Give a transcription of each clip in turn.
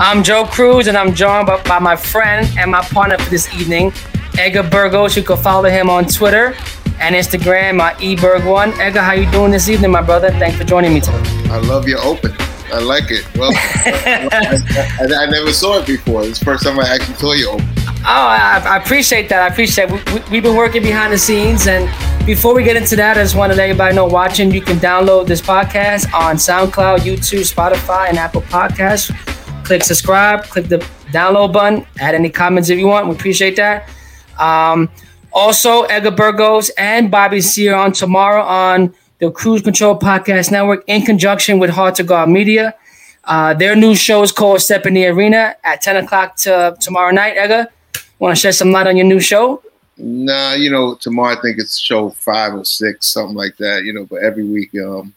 I'm Joe Cruz, and I'm joined by, by my friend and my partner for this evening, Edgar Burgos. You can follow him on Twitter and Instagram, uh, eberg1. Edgar, how you doing this evening, my brother? Thanks for joining me today. I love your open. I like it. Well, I, I, I, never saw it before. It's the first time I actually saw you open. Oh, I, I appreciate that. I appreciate. We, we, we've been working behind the scenes, and before we get into that, I just want to let everybody know watching, you can download this podcast on SoundCloud, YouTube, Spotify, and Apple Podcasts. Click subscribe, click the download button, add any comments if you want. We appreciate that. Um, also, Edgar Burgos and Bobby Sear on tomorrow on the Cruz Control Podcast Network in conjunction with Heart to God Media. Uh, their new show is called Step in the Arena at 10 o'clock to tomorrow night. Edgar, want to shed some light on your new show? Nah, you know, tomorrow I think it's show five or six, something like that, you know, but every week, um,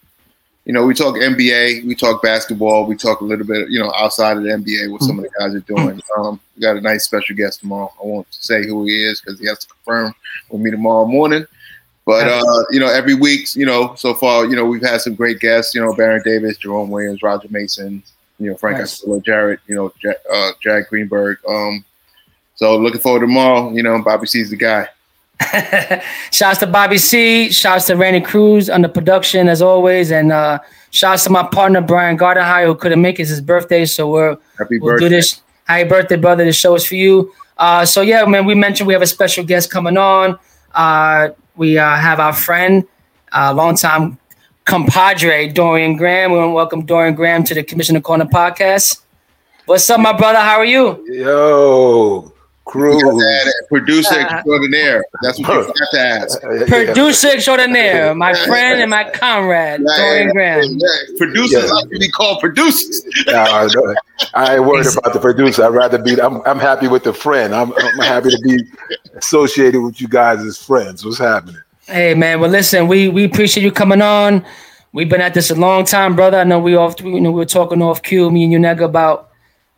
you know, we talk NBA, we talk basketball, we talk a little bit, you know, outside of the NBA, what some of the guys are doing. Um, we got a nice special guest tomorrow. I won't say who he is because he has to confirm with me tomorrow morning. But uh, you know, every week, you know, so far, you know, we've had some great guests. You know, Baron Davis, Jerome Williams, Roger Mason, you know, Frank nice. Jarrett, you know, Jack, uh, Jack Greenberg. Um, so looking forward to tomorrow. You know, Bobby C's the guy. shouts to Bobby C. Shouts to Randy Cruz on the production as always, and uh, shouts to my partner Brian Gardenhire who couldn't make it his birthday. So we're Happy we'll birthday. do this. Happy birthday, brother! This show is for you. Uh, so yeah, man, we mentioned we have a special guest coming on. Uh, we uh, have our friend, uh, longtime compadre Dorian Graham. We want to welcome Dorian Graham to the Commissioner Corner podcast. What's up, my brother? How are you? Yo, Cruz. Producer uh, extraordinaire. That's what you got to ask. Producer extraordinaire, my friend and my comrade, right, Dorian Graham. Producers yeah. like to be called producers. no, no, I ain't worried about the producer. I'd rather be, I'm, I'm happy with the friend. I'm, I'm happy to be associated with you guys as friends. What's happening? Hey, man. Well, listen, we, we appreciate you coming on. We've been at this a long time, brother. I know we off, you know, we were talking off cue, me and you, nigga, about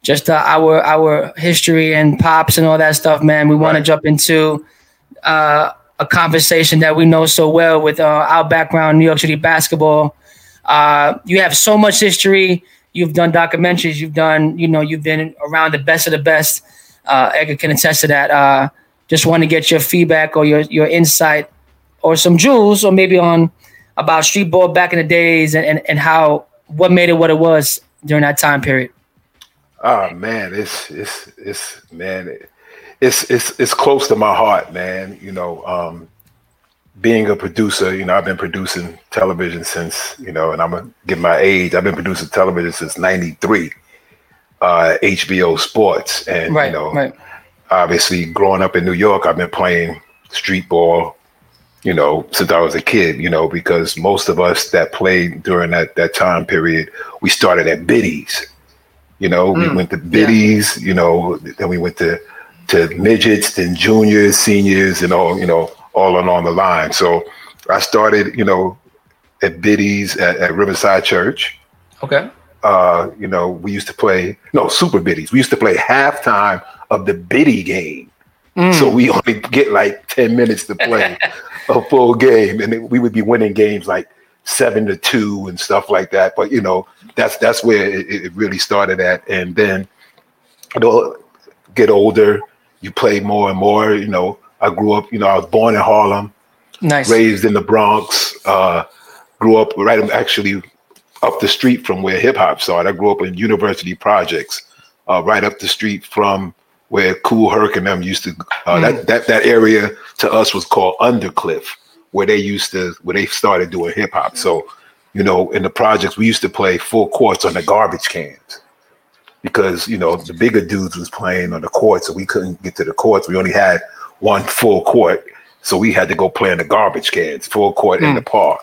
just uh, our our history and pops and all that stuff, man. We want to jump into uh, a conversation that we know so well with uh, our background, New York City basketball. Uh, you have so much history. You've done documentaries. You've done, you know, you've been around the best of the best. Uh, Edgar can attest to that. Uh, just want to get your feedback or your your insight or some jewels or maybe on about street ball back in the days and, and, and how what made it what it was during that time period. Oh man, it's it's it's man, it's it's it's close to my heart, man. You know, um, being a producer, you know, I've been producing television since you know, and I'm gonna give my age. I've been producing television since '93, uh, HBO Sports, and right, you know, right. obviously growing up in New York, I've been playing street ball, you know, since I was a kid. You know, because most of us that played during that that time period, we started at biddies you know, mm, we went to biddies, yeah. you know, then we went to to midgets, then juniors, seniors, and all, you know, all along the line. So I started, you know, at biddies at, at Riverside Church. Okay. Uh, you know, we used to play no super biddies. We used to play halftime of the biddy game. Mm. So we only get like 10 minutes to play a full game. And we would be winning games like seven to two and stuff like that. But you know, that's that's where it, it really started at. And then you know, get older, you play more and more. You know, I grew up. You know, I was born in Harlem, nice, raised in the Bronx. Uh, grew up right actually up the street from where hip hop started. I grew up in University Projects, uh, right up the street from where Kool Herc and them used to. Uh, mm. That that that area to us was called Undercliff where they used to where they started doing hip hop. So, you know, in the projects we used to play full courts on the garbage cans because you know the bigger dudes was playing on the courts so we couldn't get to the courts. We only had one full court, so we had to go play in the garbage cans, full court mm. in the hmm. park.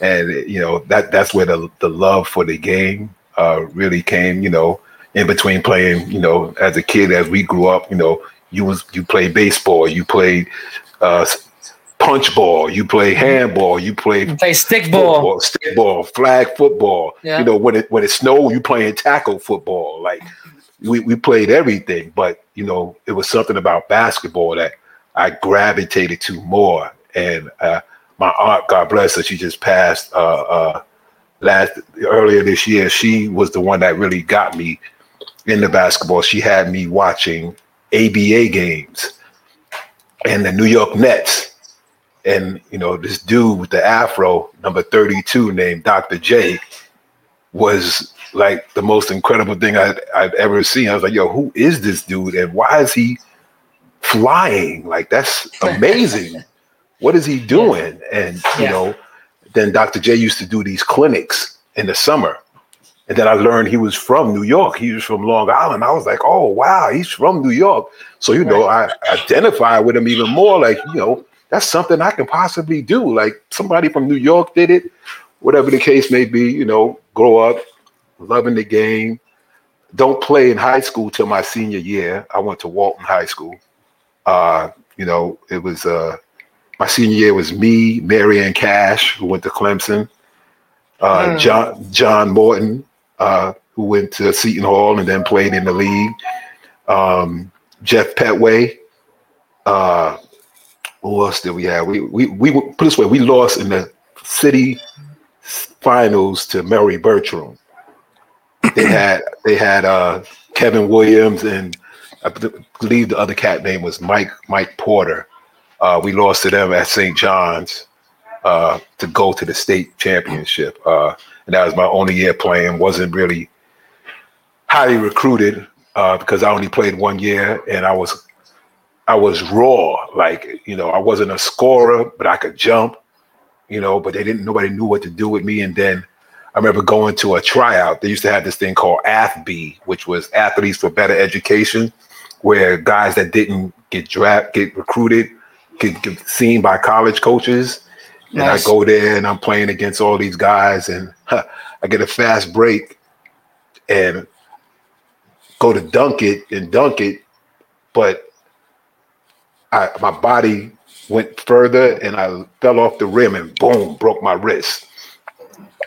And you know that that's where the the love for the game uh, really came. You know, in between playing, you know, as a kid, as we grew up, you know, you was you played baseball, you played uh, punch ball, you play handball, you play you play stick ball, stick ball, flag football. Yeah. You know, when it when it snowed, you playing tackle football. Like we, we played everything, but you know, it was something about basketball that I gravitated to more. And uh, my aunt, God bless her, she just passed uh, uh, last earlier this year. She was the one that really got me into basketball, she had me watching ABA games and the New York Nets. And you know, this dude with the afro, number 32, named Dr. J, was like the most incredible thing I'd, I'd ever seen. I was like, yo, who is this dude? And why is he flying? Like, that's amazing. what is he doing? And you yeah. know, then Dr. J used to do these clinics in the summer. And then I learned he was from New York. He was from Long Island. I was like, oh wow, he's from New York. So you know, I identify with him even more. Like, you know, that's something I can possibly do. Like somebody from New York did it, whatever the case may be, you know, grow up loving the game. Don't play in high school till my senior year. I went to Walton High School. Uh, you know, it was uh my senior year was me, Marianne Cash, who went to Clemson, uh, mm. John John Morton, uh, who went to Seton Hall and then played in the league. Um, Jeff Petway. Who else did we have? We we we put this way: we lost in the city finals to Murry Bergtraum. They had they had uh, Kevin Williams and I believe the other cat name was Mike Mike Porter. Uh, we lost to them at St. John's uh, to go to the state championship. Uh, and that was my only year playing. wasn't really highly recruited uh, because I only played one year, and I was I was raw. Like you know, I wasn't a scorer, but I could jump. You know, but they didn't. Nobody knew what to do with me. And then I remember going to a tryout. They used to have this thing called AFB, which was Athletes for Better Education, where guys that didn't get drafted, get recruited get, get seen by college coaches. Nice. And I go there and I'm playing against all these guys, and huh, I get a fast break and go to dunk it and dunk it, but I, my body went further and I fell off the rim and boom, broke my wrist.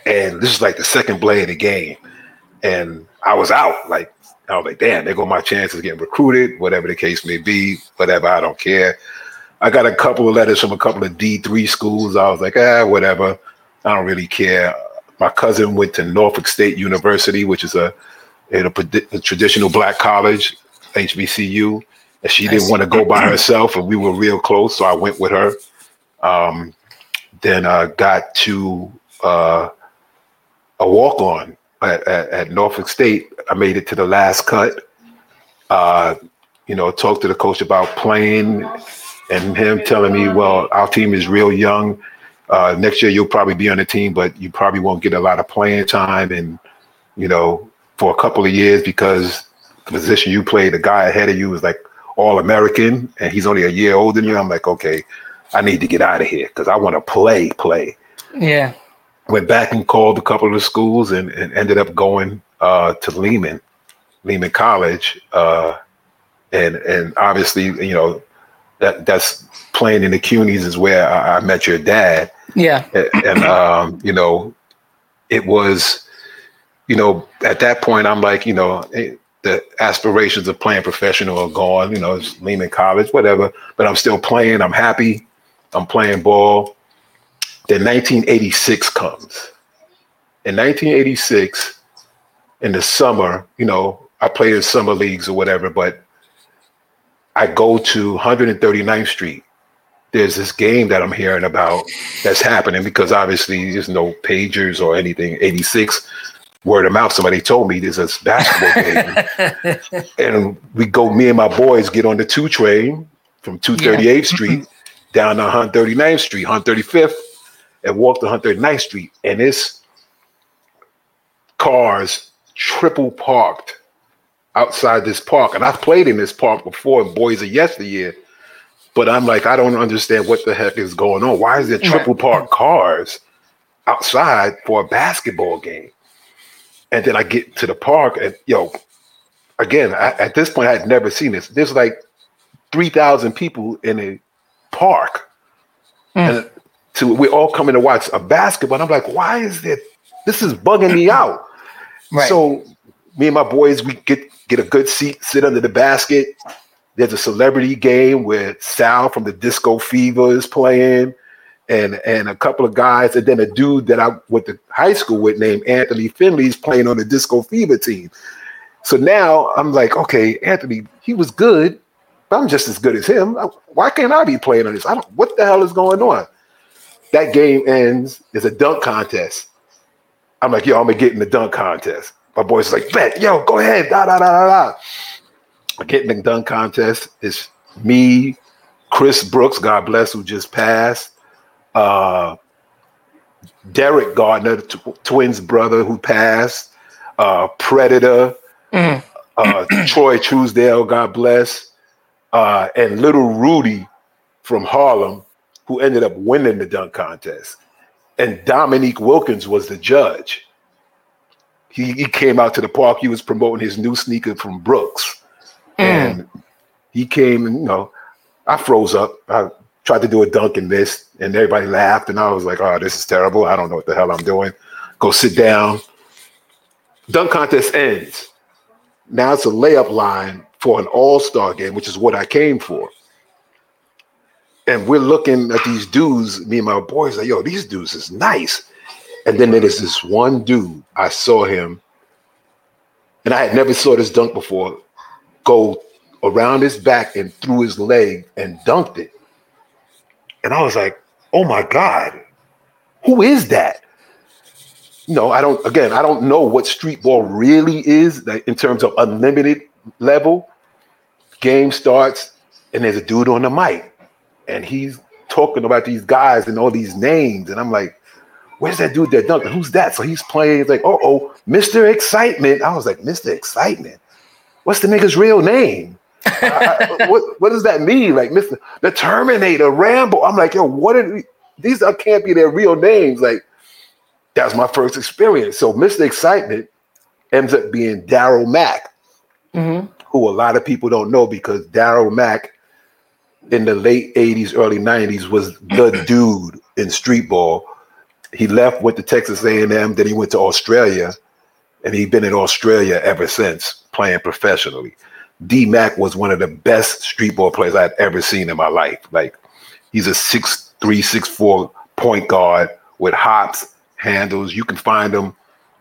And this is like the second play of the game. And I was out. Like, I was like, damn, there go my chances getting recruited, whatever the case may be, whatever, I don't care. I got a couple of letters from a couple of D3 schools. I was like, ah, whatever. I don't really care. My cousin went to Norfolk State University, which is a, a, a traditional black college, HBCU. And she didn't want to go by herself, and we were real close, so I went with her. Um, then I got to uh, a walk on at, at, at, Norfolk State. I made it to the last cut. Uh, you know, talked to the coach about playing and him telling me, well, our team is real young. Uh, next year you'll probably be on the team, but you probably won't get a lot of playing time, and you know, for a couple of years because the position you play, the guy ahead of you is like all American, and he's only a year older than you. I'm like, okay, I need to get out of here because I want to play, play. Yeah. Went back and called a couple of the schools and, and ended up going uh, to Lehman, Lehman College, uh, and and obviously, you know, that that's playing in the CUNYs is where I, I met your dad. Yeah. And, and um, you know, it was, you know, at that point, I'm like, you know, it, the aspirations of playing professional are gone. You know, it's Lehman College, whatever. But I'm still playing. I'm happy. I'm playing ball. Then 1986 comes. In 1986, in the summer, you know, I played in summer leagues or whatever, but I go to 139th Street. There's this game that I'm hearing about that's happening because obviously there's no pagers or anything. 86, word of mouth. Somebody told me there's a basketball game, and we go. Me and my boys get on the two train from 238th yeah. Street down to 139th Street, 135th, and walk to 139th Street, and it's cars triple parked outside this park. And I've played in this park before Boys of Yesteryear. But I'm like, I don't understand what the heck is going on. Why is there triple parked cars outside for a basketball game? And then I get to the park and yo, again, I, at this point, I had never seen this. There's like 3,000 people in a park. Mm. And to, we're all coming to watch a basketball. And I'm like, why is there? This is bugging me out. Right. So me and my boys, we get get a good seat, sit under the basket. There's a celebrity game where Sal from the Disco Fever is playing, and and a couple of guys, and then a dude that I went to high school with named Anthony Finley is playing on the Disco Fever team. So now I'm like, okay, Anthony, he was good, but I'm just as good as him. Why can't I be playing on this? I don't. What the hell is going on? That game ends. It's a dunk contest. I'm like, yo, I'm gonna get in the dunk contest. My boy's like, bet, yo, go ahead, da da da da da. I get in the dunk contest. It's me, Chris Brooks, God bless, who just passed. Uh, Derek Gardner, t- twins brother who passed. Uh, Predator, mm. uh, Troy Truesdale, God bless, uh, and little Rudy from Harlem, who ended up winning the dunk contest. And Dominique Wilkins was the judge. He, he came out to the park. He was promoting his new sneaker from Brooks. Mm. And he came and, you know, I froze up. I tried to do a dunk and missed, and everybody laughed. And I was like, oh, this is terrible. I don't know what the hell I'm doing. Go sit down. Dunk contest ends. Now it's a layup line for an all star game, which is what I came for. And we're looking at these dudes, me and my boys, like, yo, these dudes is nice. And then there's this one dude, I saw him, and I had never saw this dunk before, go around his back and through his leg and dunked it. And I was like, oh my God, who is that? Know, I don't, again, I don't know what street ball really is like, in terms of unlimited level. Game starts, and there's a dude on the mic and he's talking about these guys and all these names, and I'm like, where's that dude that dunked? Who's that? So he's playing. He's like, oh, oh, Mr. Excitement. I was like, Mr. Excitement. What's the nigga's real name? I, what what does that mean? Like Mr. The Terminator, Rambo. I'm like, yo, what are these? Are, can't be their real names. Like that's my first experience. So Mr. Excitement ends up being Daryl Mack, mm-hmm. who a lot of people don't know because Daryl Mack in the late 80s, early 90s was the dude in street ball. He left, went to Texas A&M, then he went to Australia, and he's been in Australia ever since playing professionally. D Mac was one of the best street ball players I'd ever seen in my life. Like he's a six three, six four point guard with hops, handles. You can find him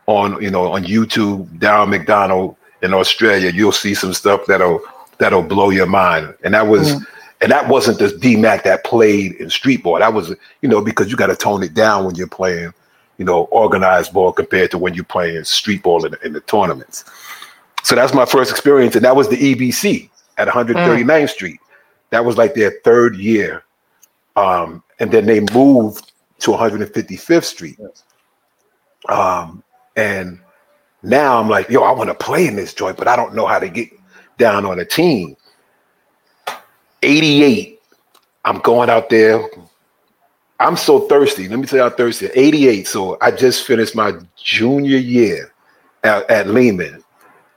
on you know on YouTube. Darryl McDonald in Australia. You'll see some stuff that'll that'll blow your mind. And that was and that wasn't the D Mac that played in street ball. That was, you know, because you got to tone it down when you're playing, you know, organized ball compared to when you're playing street ball in, in the tournaments. So that's my first experience, and that was the EBC at 139th mm. Street. That was like their third year, um, and then they moved to 155th Street. Um, and now I'm like, yo, I want to play in this joint, but I don't know how to get down on a team. 88, I'm going out there. I'm so thirsty. Let me tell you how thirsty. 88. So I just finished my junior year at, at Lehman.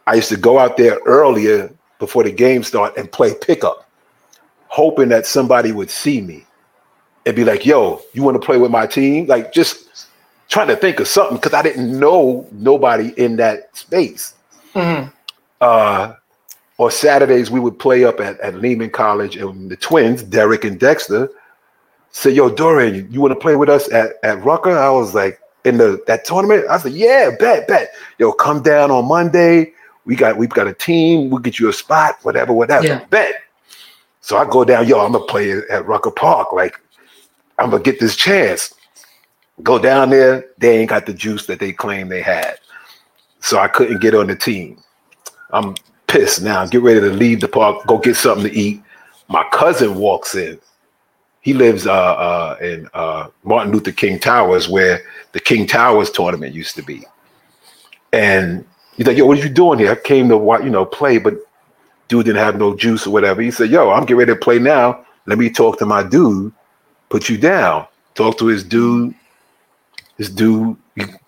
I used to go out there earlier before the game start and play pickup, hoping that somebody would see me and be like, yo, you want to play with my team? Like just trying to think of something because I didn't know nobody in that space. Mm-hmm. Uh, or Saturdays we would play up at, at Lehman College and the twins, Derek and Dexter, said, Yo, Dorian, you want to play with us at, at Rucker? I was like, in the that tournament? I said, Yeah, bet, bet. Yo, come down on Monday. We got we've got a team, we'll get you a spot, whatever, whatever. Yeah. Bet. So I go down, yo, I'm gonna play at Rucker Park. Like, I'm gonna get this chance. Go down there, they ain't got the juice that they claim they had. So I couldn't get on the team. I'm pissed now. Get ready to leave the park, go get something to eat. My cousin walks in. He lives uh, uh, in uh, Martin Luther King Towers, where the King Towers tournament used to be. And he's like, "Yo, what are you doing here?" I came to watch, you know, play, but dude didn't have no juice or whatever. He said, "Yo, I'm getting ready to play now. Let me talk to my dude. Put you down. Talk to his dude. His dude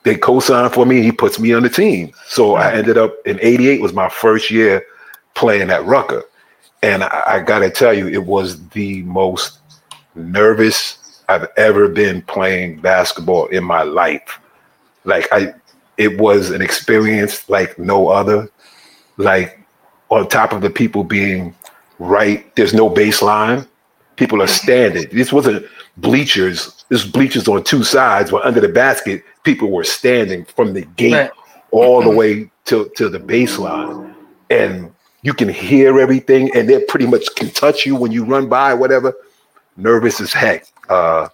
they co-signed for me. He puts me on the team. So I ended up in '88 was my first year playing at Rucker, and I, I got to tell you, it was the most nervous I've ever been playing basketball in my life. Like I, it was an experience like no other. Like on top of the people being right, there's no baseline. People are standing. This wasn't bleachers. This bleachers on two sides, but under the basket, people were standing from the gate right. all the way to, to the baseline. And you can hear everything and they pretty much can touch you when you run by, whatever. Nervous as heck. Uh,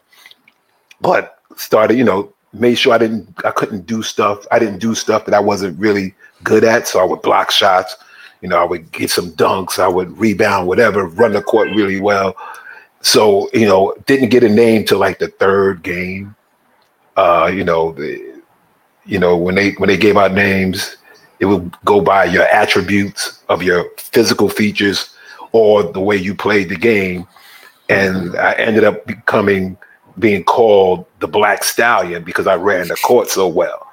but started, you know, made sure I didn't, I couldn't do stuff. I didn't do stuff that I wasn't really good at. So I would block shots. You know, I would get some dunks. I would rebound, whatever, run the court really well. So, you know, didn't get a name till like the third game. Uh, you know, the, you know, when they when they gave out names, it would go by your attributes of your physical features or the way you played the game. And I ended up becoming being called the Black Stallion because I ran the court so well.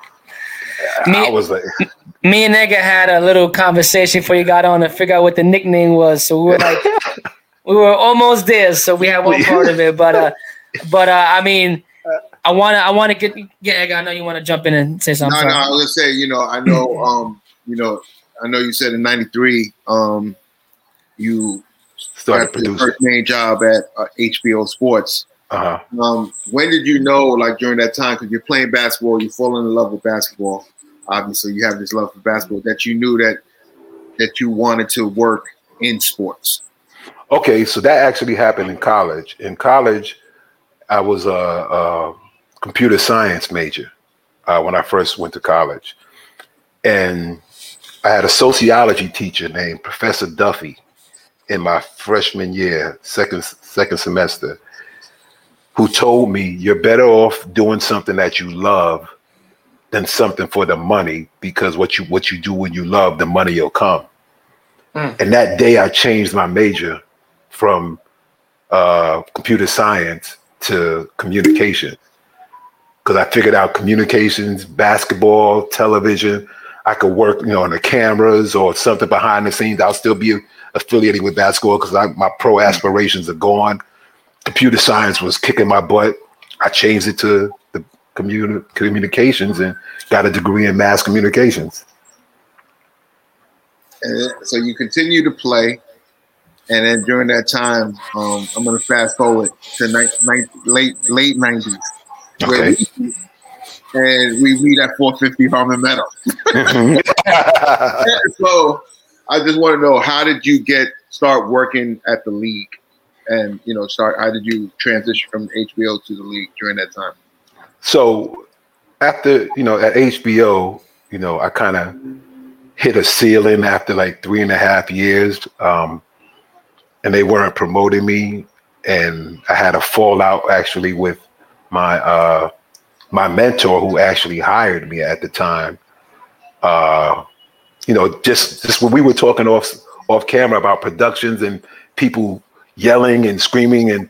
Me, I was like, me and Nigga had a little conversation before you got on to figure out what the nickname was. So we were like, we were almost there. So we had one part of it, but uh, but uh, I mean, I want to I want to get get. I know you want to jump in and say something. No, no, I was gonna say, you know, I know, um, you know, I know you said in '93, um, you started your first main job at uh, HBO Sports. Uh-huh. Um, when did you know, like during that time, because you're playing basketball, you're falling in love with basketball. Obviously, you have this love for basketball that you knew that that you wanted to work in sports. Okay, so that actually happened in college. In college, I was a, a computer science major uh, when I first went to college, and I had a sociology teacher named Professor Duffy in my freshman year, second second semester, who told me you're better off doing something that you love than something for the money because what you what you do when you love, the money will come. Mm. And that day, I changed my major from uh, computer science to communication because I figured out communications, basketball, television. I could work, you know, on the cameras or something behind the scenes. I'll still be affiliated with basketball because my pro aspirations are gone. Computer science was kicking my butt. I changed it to the communi- communications and got a degree in mass communications. And so you continue to play, and then during that time, um, I'm going to fast forward to ni- ni- late late '90s Okay. and we meet at 450 Harmon Meadow. so I just want to know how did you get start working at the league, and you know start how did you transition from HBO to the league during that time? So after you know at HBO, you know I kind of hit a ceiling after like three and a half years, um, and they weren't promoting me, and I had a fallout actually with my uh, my mentor who actually hired me at the time. Uh, you know, just just when we were talking off off camera about productions and people yelling and screaming and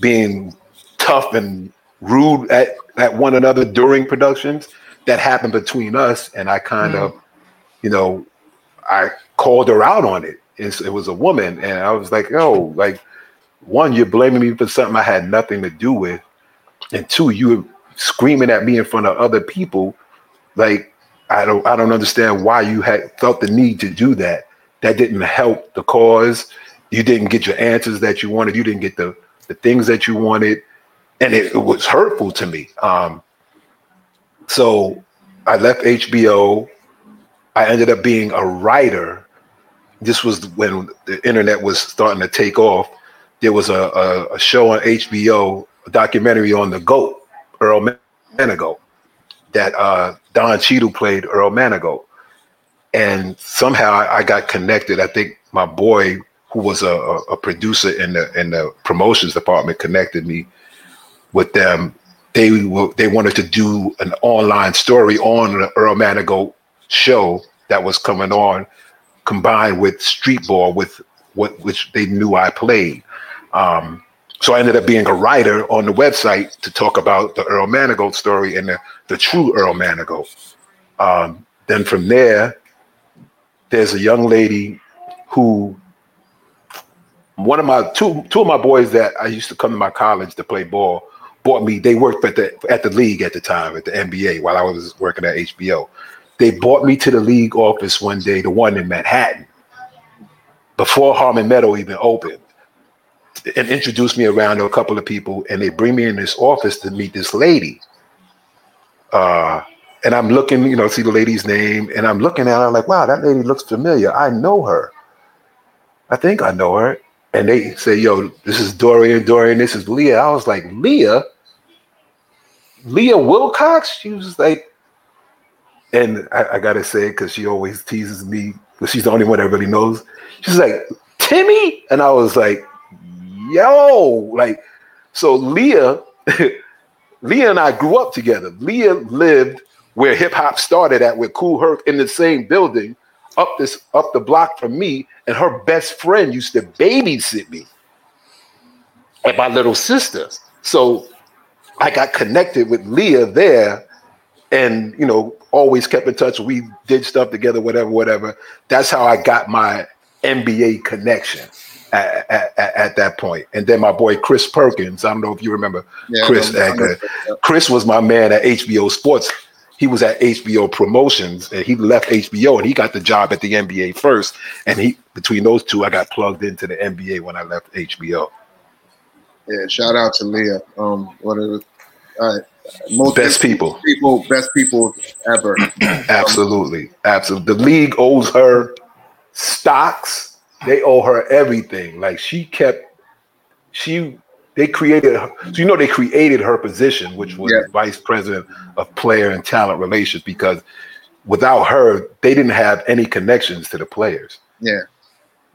being tough and rude at, at one another during productions that happened between us and i kind mm. of you know i called her out on it it's, it was a woman and i was like oh like one you're blaming me for something i had nothing to do with and two, you were screaming at me in front of other people. Like, I don't I don't understand why you had felt the need to do that. That didn't help the cause. You didn't get your answers that you wanted. You didn't get the the things that you wanted. And it, it was hurtful to me. Um, so I left HBO. I ended up being a writer. This was when the internet was starting to take off. There was a, a, a show on HBO a documentary on the GOAT, Earl Manigault, that uh, Don Cheadle played Earl Manigault. And somehow I got connected. I think my boy, who was a, a producer in the in the promotions department, connected me with them. They were, they wanted to do an online story on the Earl Manigault show that was coming on, combined with street ball, with what which they knew I played. Um, so I ended up being a writer on the website to talk about the Earl Manigault story and the, the true Earl Manigault. Um, then from there, there's a young lady who one of my two two of my boys that I used to come to my college to play ball bought me. They worked at the at the league at the time at the NBA while I was working at HBO. They brought me to the league office one day, the one in Manhattan, before Harmon Meadow even opened and introduced me around to a couple of people, and they bring me in this office to meet this lady. Uh, and I'm looking, you know, see the lady's name, and I'm looking at her like, wow, that lady looks familiar. I know her. I think I know her. And they say, yo, this is Dorian, Dorian, this is Leah. I was like, Leah? Leah Wilcox? She was like, and I, I gotta say it because she always teases me, but she's the only one that really knows. She's like, Timmy? And I was like, yo, like, so Leah, Leah and I grew up together. Leah lived where hip hop started at with Kool Herc in the same building, up this up the block from me, and her best friend used to babysit me and my little sister. So I got connected with Leah there, and you know, always kept in touch. We did stuff together, whatever, whatever. That's how I got my NBA connection at, at, at, that point. And then my boy Chris Perkins, I don't know if you remember yeah, Chris. Chris was my man at HBO Sports he was at HBO Promotions and he left HBO and he got the job at the NBA first. And he between those two, I got plugged into the NBA when I left HBO. Yeah, shout out to Leah. Um, one of the uh, most best people, people, best people ever. absolutely, absolutely. The league owes her stocks. They owe her everything. Like she kept, she they created so you know they created her position which was yeah. vice president of player and talent relations because without her they didn't have any connections to the players. Yeah.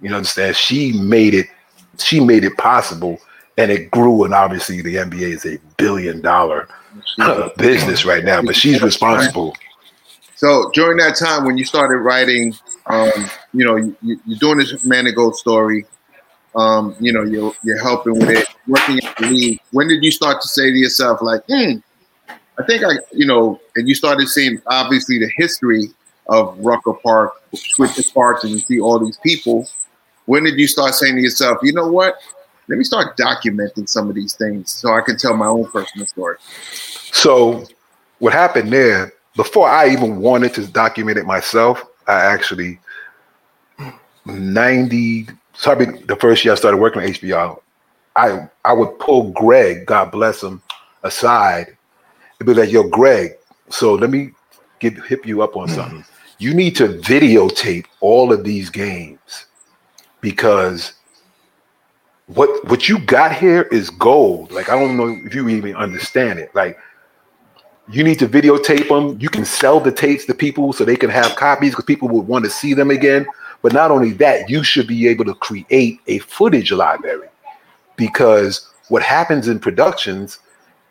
You understand? She made it she made it possible and it grew and obviously the nba is a billion dollar business right now but she's responsible. So during that time when you started writing um, you know you, are doing this Manigault story um, you know, you're you're helping with it, working at the league. When did you start to say to yourself, like, hmm, I think I, you know, and you started seeing obviously the history of Rucker Park, Switzer Parks, and you see all these people. When did you start saying to yourself, you know what? Let me start documenting some of these things so I can tell my own personal story. So, what happened there? Before I even wanted to document it myself, I actually ninety probably the first year I started working on HBO, I I would pull Greg, God bless him, aside and be like, "Yo, Greg, so let me get hip you up on mm-hmm. something. You need to videotape all of these games because what what you got here is gold. Like I don't know if you even understand it. Like you need to videotape them. You can sell the tapes to people so they can have copies because people would want to see them again. But not only that, you should be able to create a footage library because what happens in productions,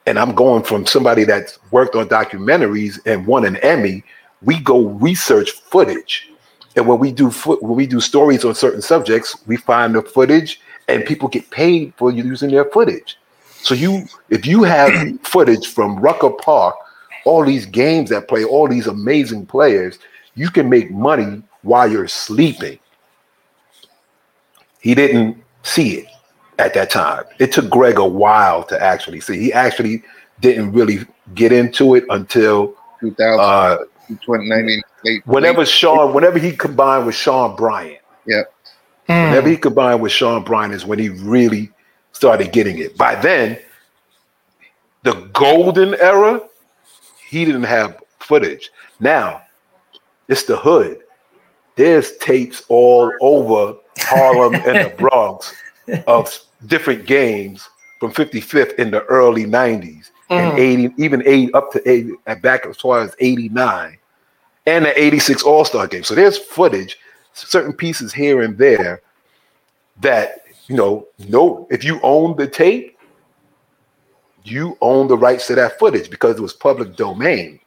and I'm going from somebody that's worked on documentaries and won an Emmy, we go research footage. And when we do fo- when we do stories on certain subjects, we find the footage and people get paid for using their footage. So you if you have footage from Rucker Park, all these games that play, all these amazing players, you can make money while you're sleeping. He didn't see it at that time. It took Greg a while to actually see. He actually didn't really get into it until 2000, uh, 2019, whenever Sean, whenever he combined with Sean Bryant. Yeah. Whenever he combined with Sean Bryant is when he really started getting it. By then, the golden era, he didn't have footage. Now, it's the hood there's tapes all over Harlem and the Bronx of different games from 55th in the early 90s mm. and 80, even 80 up to 80, back as far as 89 and the 86 All Star game. So there's footage, certain pieces here and there that, you know, no, if you own the tape, you own the rights to that footage because it was public domain.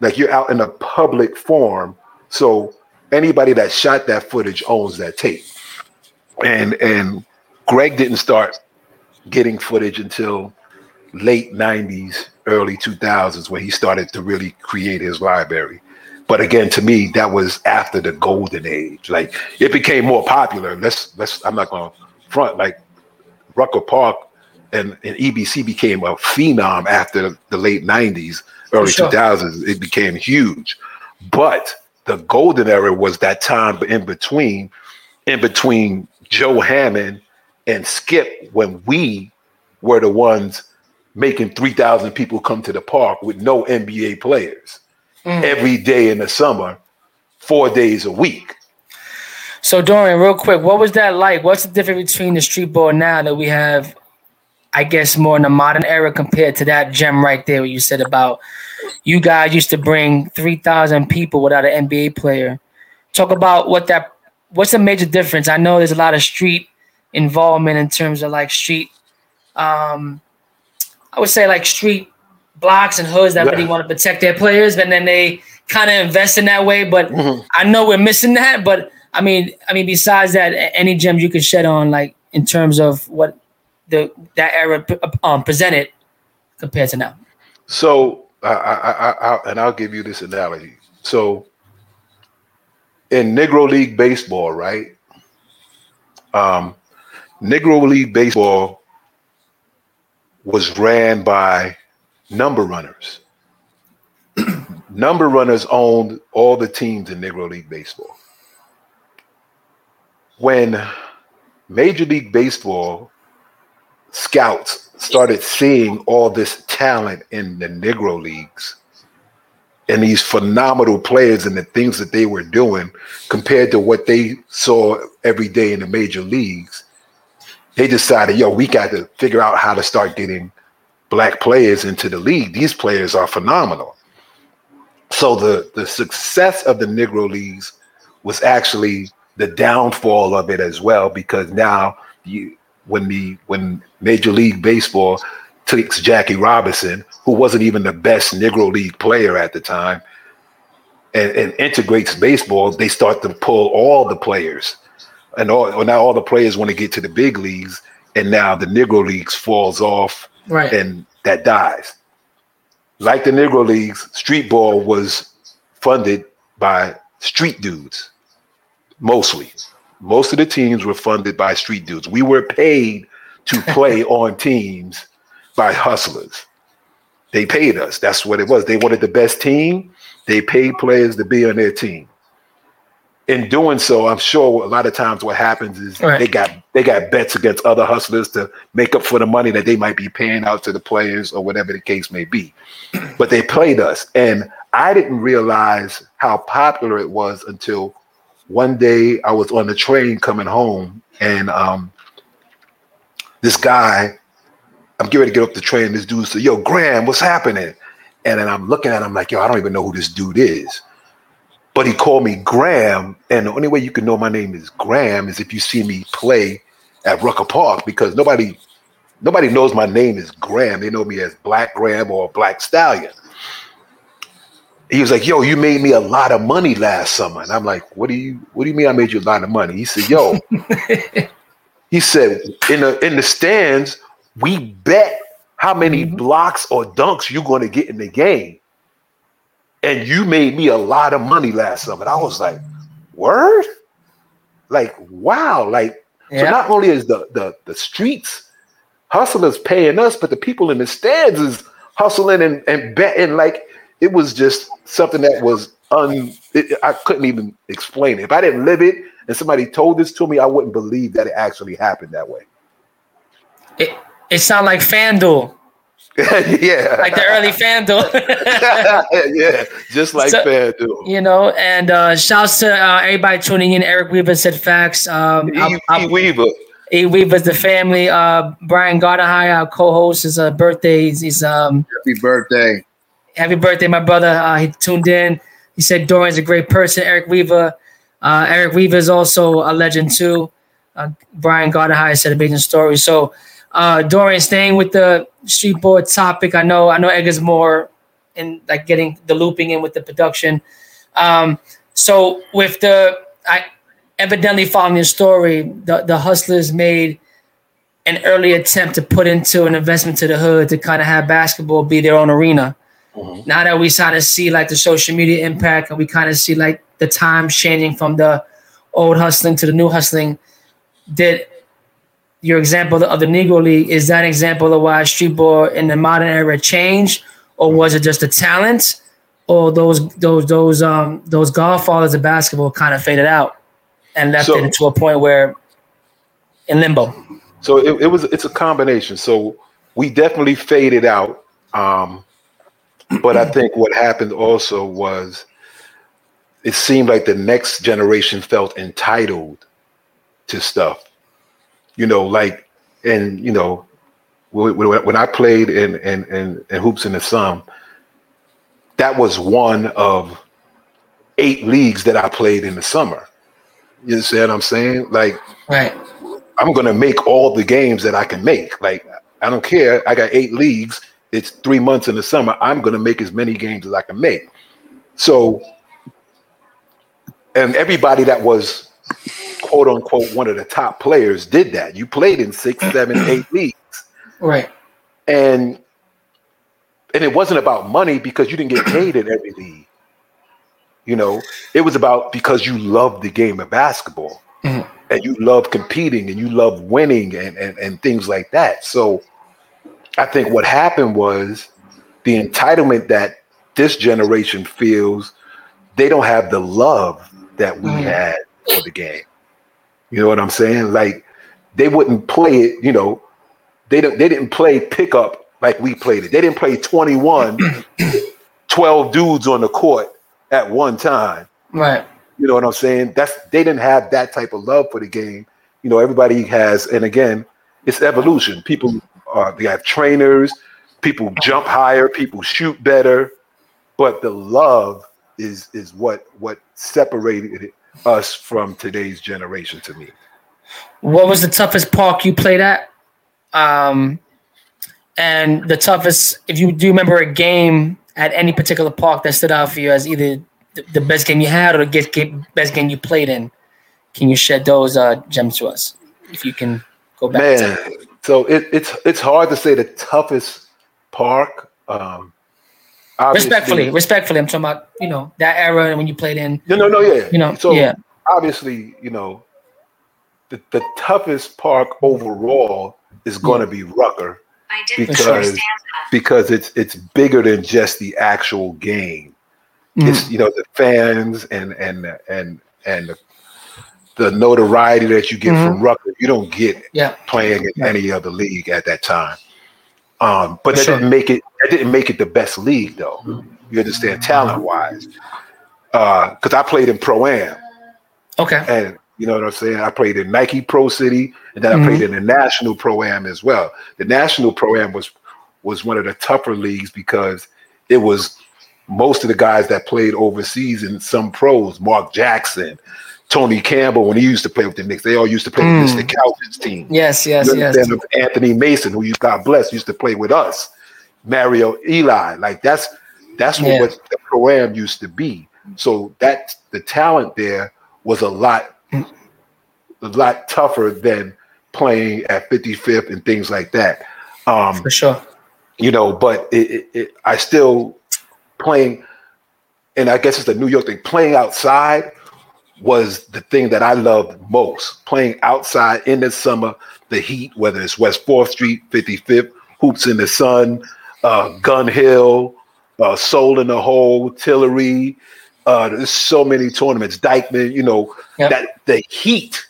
Like you're out in a public forum. So anybody that shot that footage owns that tape. And and Greg didn't start getting footage until late 90s, early 2000s when he started to really create his library. But again, to me, that was after the golden age. Like it became more popular. Let's let's I'm not gonna front like Rucker Park and, and EBC became a phenom after the late 90s, early sure. 2000s. It became huge. But the golden era was that time in between, in between Joe Hammond and Skip when we were the ones making 3,000 people come to the park with no NBA players. mm. every day in the summer, four days a week. So Dorian, real quick, what was that like? What's the difference between the street ball now that we have, I guess, more in the modern era compared to that gem right there? What you said about you guys used to bring three thousand people without an NBA player. Talk about what that. What's the major difference? I know there's a lot of street involvement in terms of like street. Um, I would say like street blocks and hoods that really want to protect their players, and then they kind of invest in that way. But mm-hmm. I know we're missing that. But I mean, I mean, besides that, any gems you could shed on, like in terms of what the that era um, presented compared to now. So, I, I, I, and I'll give you this analogy. So, in Negro League baseball, right? Um, Negro League baseball was ran by number runners. number runners owned all the teams in Negro League baseball when Major League Baseball scouts started seeing all this talent in the Negro Leagues and these phenomenal players and the things that they were doing compared to what they saw every day in the major leagues, they decided, yo, we got to figure out how to start getting black players into the league. These players are phenomenal. So the the success of the Negro Leagues was actually the downfall of it as well because now you when the when Major League Baseball takes Jackie Robinson, who wasn't even the best Negro League player at the time, and, and integrates baseball, they start to pull all the players, and all now all the players want to get to the big leagues, and now the Negro Leagues falls off, right, and that dies. Like the Negro Leagues, street ball was funded by street dudes mostly. Most of the teams were funded by street dudes. We were paid to play on teams by hustlers. They paid us. That's what it was. They wanted the best team. They paid players to be on their team. In doing so, I'm sure a lot of times what happens is right. they got they got bets against other hustlers to make up for the money that they might be paying out to the players or whatever the case may be. But they played us, and I didn't realize how popular it was until one day I was on the train coming home, and um, this guy, I'm getting ready to get off the train. This dude said, "Yo, Graham, what's happening?" And then I'm looking at him like, "Yo, I don't even know who this dude is." But he called me Graham, and the only way you can know my name is Graham is if you see me play at Rucker Park because nobody nobody knows my name is Graham. They know me as Black Graham or Black Stallion he was like, "Yo, you made me a lot of money last summer," and I'm like, "What do you What do you mean I made you a lot of money?" He said, "Yo," he said, "in the in the stands, we bet how many mm-hmm. blocks or dunks you're going to get in the game, and you made me a lot of money last summer." And I was like, "Word." Like wow, like yeah. so. Not only is the the the streets hustlers paying us, but the people in the stands is hustling and, and betting. Like it was just something that was un. It, I couldn't even explain it. If I didn't live it and somebody told this to me, I wouldn't believe that it actually happened that way. It it sounded like FanDuel. yeah, like the early FanDuel. yeah, just like so, FanDuel. You know, and uh shouts to uh, everybody tuning in. Eric Weaver said facts. Um, e, i Weaver. E Weaver's the family. Uh, Brian Gardenhire, our co-host, his uh, birthday. He's, he's um. Happy birthday happy birthday, my brother. Uh, he tuned in. He said Dorian's a great person. Eric Weaver. Uh, Eric Weaver is also a legend too. Uh, Brian Gardenhire said a amazing story. So uh, Dorian, staying with the street board topic, I know I know Edgar's more in like getting the looping in with the production. Um, so with the I evidently following the story, the, the hustlers made an early attempt to put into an investment to the hood to kind of have basketball be their own arena. Mm-hmm. Now that we kind of see like the social media impact and we kind of see like the time changing from the old hustling to the new hustling, did your example of the Negro League is that an example of why street ball in the modern era changed, or was it just a talent, or those those those um those godfathers of basketball kind of faded out and left so, it to a point where in limbo. So it, it was it's a combination. So we definitely faded out. Um, but I think what happened also was it seemed like the next generation felt entitled to stuff. You know, like, and you know, when I played in in in, in hoops in the sun, that was one of eight leagues that I played in the summer. You see what I'm saying? Like, right. I'm gonna make all the games that I can make. Like, I don't care. I got eight leagues. It's three months in the summer. I'm gonna make as many games as I can make. So, and everybody that was quote unquote one of the top players did that. You played in six, seven, eight leagues. Right. And and it wasn't about money because you didn't get paid in every league. You know, it was about because you loved the game of basketball mm-hmm. and you love competing and you love winning and, and, and things like that. So I think what happened was the entitlement that this generation feels they don't have the love that we mm-hmm. had for the game. You know what I'm saying? Like they wouldn't play it, you know, they don't they didn't play pickup like we played it. They didn't play 21, 12 dudes on the court at one time. Right. You know what I'm saying? That's they didn't have that type of love for the game. You know, everybody has, and again, it's evolution. People are they have trainers, people jump higher, people shoot better, but the love is is what what separated us from today's generation to me. What was the toughest park you played at? Um and the toughest, if you do remember a game at any particular park that stood out for you as either the best game you had or the best game you played in, can you shed those uh, gems to us? If you can go back. Man, so it, it's it's hard to say the toughest park. Um, respectfully, respectfully, I'm talking about you know that era when you played in. No, no, no, yeah. You know, so yeah. Obviously, you know, the, the toughest park overall is going to be Rucker because because it's it's bigger than just the actual game. Mm-hmm. It's you know the fans and and and and the, the notoriety that you get mm-hmm. from Rucker's. You don't get yeah. playing in yeah. any other league at that time. Um, but that sure. didn't make it. That didn't make it the best league, though. You understand, talent wise, because uh, I played in pro am. Okay. And you know what I'm saying? I played in Nike Pro City, and then mm-hmm. I played mm-hmm. in the National Pro Am as well. The National Pro Am was was one of the tougher leagues because it was most of the guys that played overseas and some pros, Mark Jackson, Tony Campbell, when he used to play with the Knicks, they all used to play mm. with Mr. Calvin's team. Yes, yes, yes. Anthony Mason, who you God bless, used to play with us. Mario Elie, like that's that's yeah. what the pro am used to be. So that the talent there was a lot a lot tougher than playing at 55th and things like that. Um, For sure. You know, but it, it, it, I still playing, and I guess it's the New York thing. Playing outside was the thing that I loved most. Playing outside in the summer, the heat, whether it's West Fourth Street, 55th, hoops in the sun, uh, Gun Hill, uh, Soul in the Hole, Tillery, uh, there's so many tournaments. Dyckman, you know, yep. that the heat,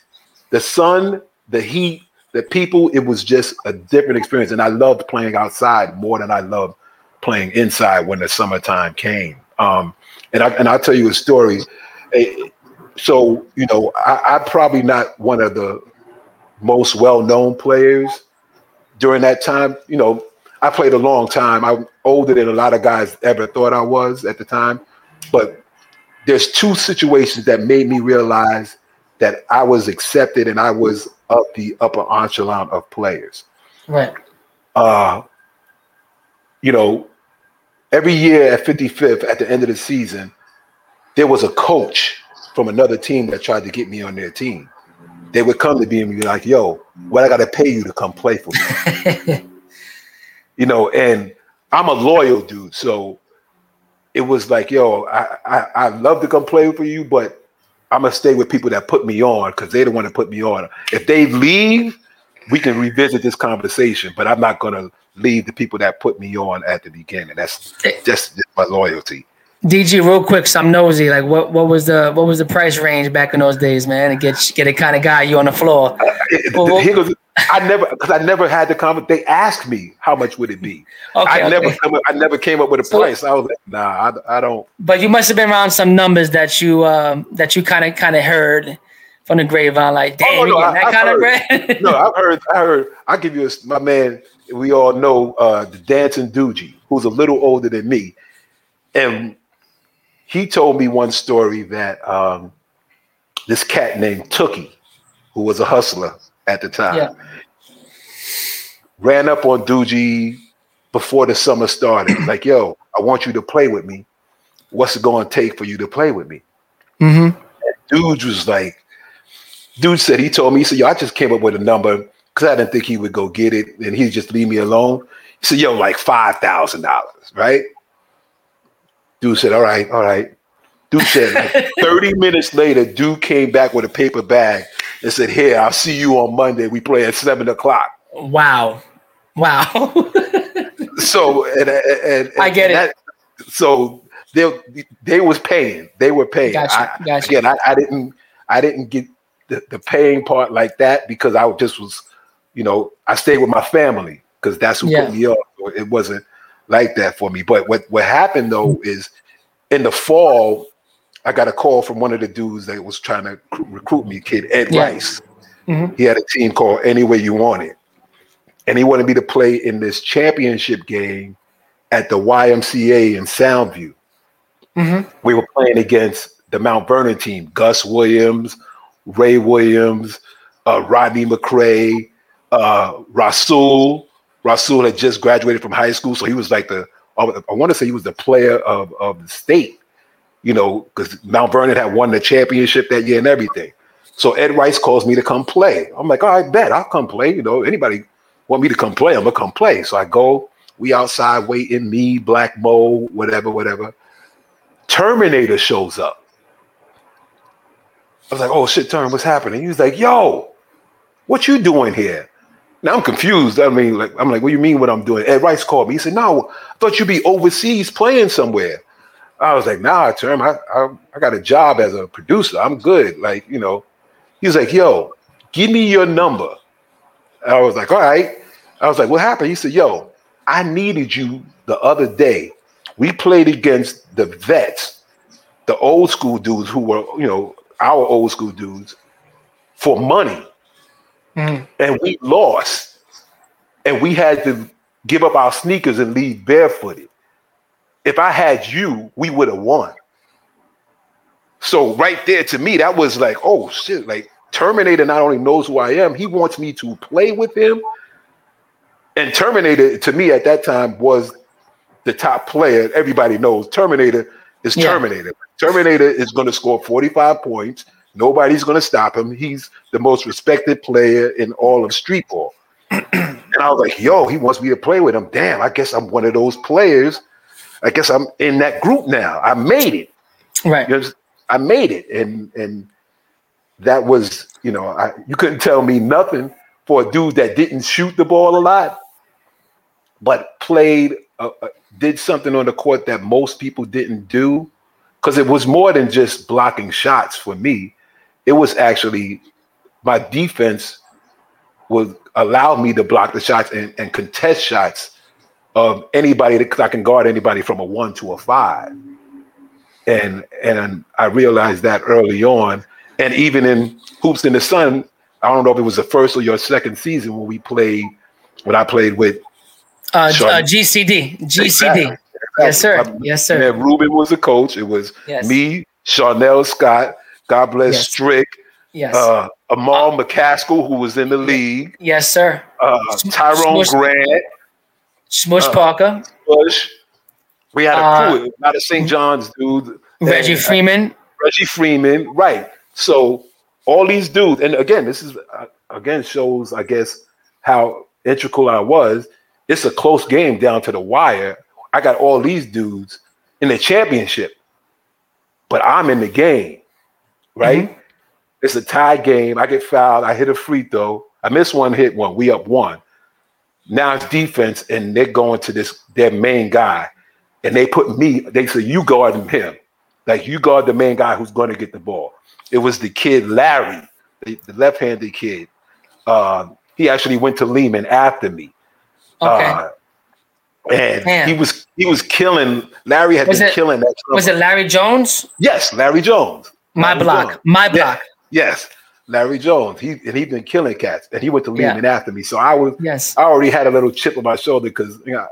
the sun, the heat, the people, it was just a different experience. And I loved playing outside more than I loved playing inside when the summertime came. Um, and I and I'll tell you a story. So, you know, I, I'm probably not one of the most well-known players during that time. You know, I played a long time. I'm older than a lot of guys ever thought I was at the time. But there's two situations that made me realize that I was accepted and I was up the upper echelon of players. Right. Uh, you know, every year at 55th, at the end of the season, there was a coach from another team that tried to get me on their team. They would come to me and be like, yo, what I gotta pay you to come play for me. you know, and I'm a loyal dude. So it was like, yo, I, I, I love to come play for you, but I'm gonna stay with people that put me on because they don't want to put me on. If they leave, we can revisit this conversation, but I'm not gonna leave the people that put me on at the beginning. That's just, just my loyalty. DG, real quick, so I'm nosy. Like, what, what was the what was the price range back in those days, man? To get get a kind of guy you on the floor. Well, Here goes, I never because I never had the comment. They asked me how much would it be. Okay, I okay. never up, I never came up with a price. I was like, nah, I, I, don't. But you must have been around some numbers that you um, that you kind of kind of heard from the grapevine, like, damn, oh, no, I, that kind of bread. no, I've heard. I heard. I give you a, my man. We all know uh, the dancing Doogie, who's a little older than me, and he told me one story that um, this cat named Tookie, who was a hustler at the time, yeah. ran up on Doogie before the summer started. like, yo, I want you to play with me. What's it going to take for you to play with me? Mm-hmm. Dude was like, dude said he told me, he said, yo, I just came up with a number because I didn't think he would go get it and he'd just leave me alone. He said, yo, like $5,000, right? Dude said, all right, all right. Dude said, like 30 minutes later, dude came back with a paper bag and said, here, I'll see you on Monday. We play at seven o'clock. Wow. Wow. so, and, and, and I get it. so they, they was paying, they were paying. Gotcha. I, gotcha. Again, I, I didn't, I didn't get the, the paying part like that because I just was, you know, I stayed with my family because that's who yeah. put me up. It wasn't like that for me. But what what happened though is in the fall, I got a call from one of the dudes that was trying to recruit me, kid Ed yeah. Rice. Mm-hmm. He had a team called Any Way You Want It, and he wanted me to play in this championship game at the YMCA in Soundview. Mm-hmm. We were playing against the Mount Vernon team: Gus Williams, Ray Williams, uh, Rodney McCray, uh, Rasul, Rasul had just graduated from high school, so he was like the I want to say he was the player of, of the state, you know, because Mount Vernon had won the championship that year and everything. So Ed Rice calls me to come play. I'm like, all right, bet I'll come play. You know, anybody want me to come play? I'm gonna come play. So I go. We outside waiting. Me, Black Mo, whatever, whatever. Terminator shows up. I was like, oh shit, Term, what's happening? He was like, yo, what you doing here? Now I'm confused. I mean, like, I'm like, what do you mean what I'm doing? Ed Rice called me. He said, no, I thought you'd be overseas playing somewhere. I was like, nah, Term, I, I, I got a job as a producer. I'm good. Like, you know, he was like, yo, give me your number. I was like, all right. I was like, what happened? He said, yo, I needed you the other day. We played against the vets, the old school dudes who were, you know, our old school dudes for money. Mm. And we lost. And we had to give up our sneakers and leave barefooted. If I had you, we would have won. So right there to me, that was like, oh shit, like Terminator not only knows who I am, he wants me to play with him. And Terminator to me at that time was the top player. Everybody knows Terminator is yeah. Terminator. Terminator is going to score 45 points. Nobody's going to stop him. He's the most respected player in all of street ball. and I was like, yo, he wants me to play with him. Damn, I guess I'm one of those players. I guess I'm in that group now. I made it. Right. I made it. And and that was, you know, I, you couldn't tell me nothing for a dude that didn't shoot the ball a lot, but played, uh, uh, did something on the court that most people didn't do. Because it was more than just blocking shots for me it was actually my defense would allow me to block the shots and, and contest shots of anybody because I can guard anybody from a one to a five. And and I realized that early on. And even in Hoops in the Sun, I don't know if it was the first or your second season when we played when I played with uh, uh GCD. GCD. Exactly. Yes, sir. Yes, sir. And Ruben was the coach. It was yes. me, Charnel Scott, God bless yes. Strick. Yes. Uh, Amal uh, McCaskill, who was in the league. Yes, sir. Uh, Tyrone Smush, Grant. Smush uh, Parker. Smush. We had a uh, crew, not a St. John's dude. Reggie and, Freeman. Reggie Freeman, right. So all these dudes, and again, this is uh, again shows, I guess, how integral I was. It's a close game down to the wire. I got all these dudes in the championship, but I'm in the game right? Mm-hmm. It's a tie game. I get fouled. I hit a free throw. I miss one, hit one. We up one. Now it's defense, and they're going to this their main guy. and they put me. They said you guard him, like you guard the main guy who's going to get the ball. It was the kid Larry, the, the left-handed kid. Uh, he actually went to Lehman after me. Okay. Uh, and Man. he was he was killing. Larry had Was been it- killing that. Was it Larry Jones? Yes, Larry Jones. My Larry block. Jones. My Yeah. block. Yes, Larry Jones. He and he'd been killing cats, and he went to Yeah. After me. So I was Yes. I already had a little chip on my shoulder because you know,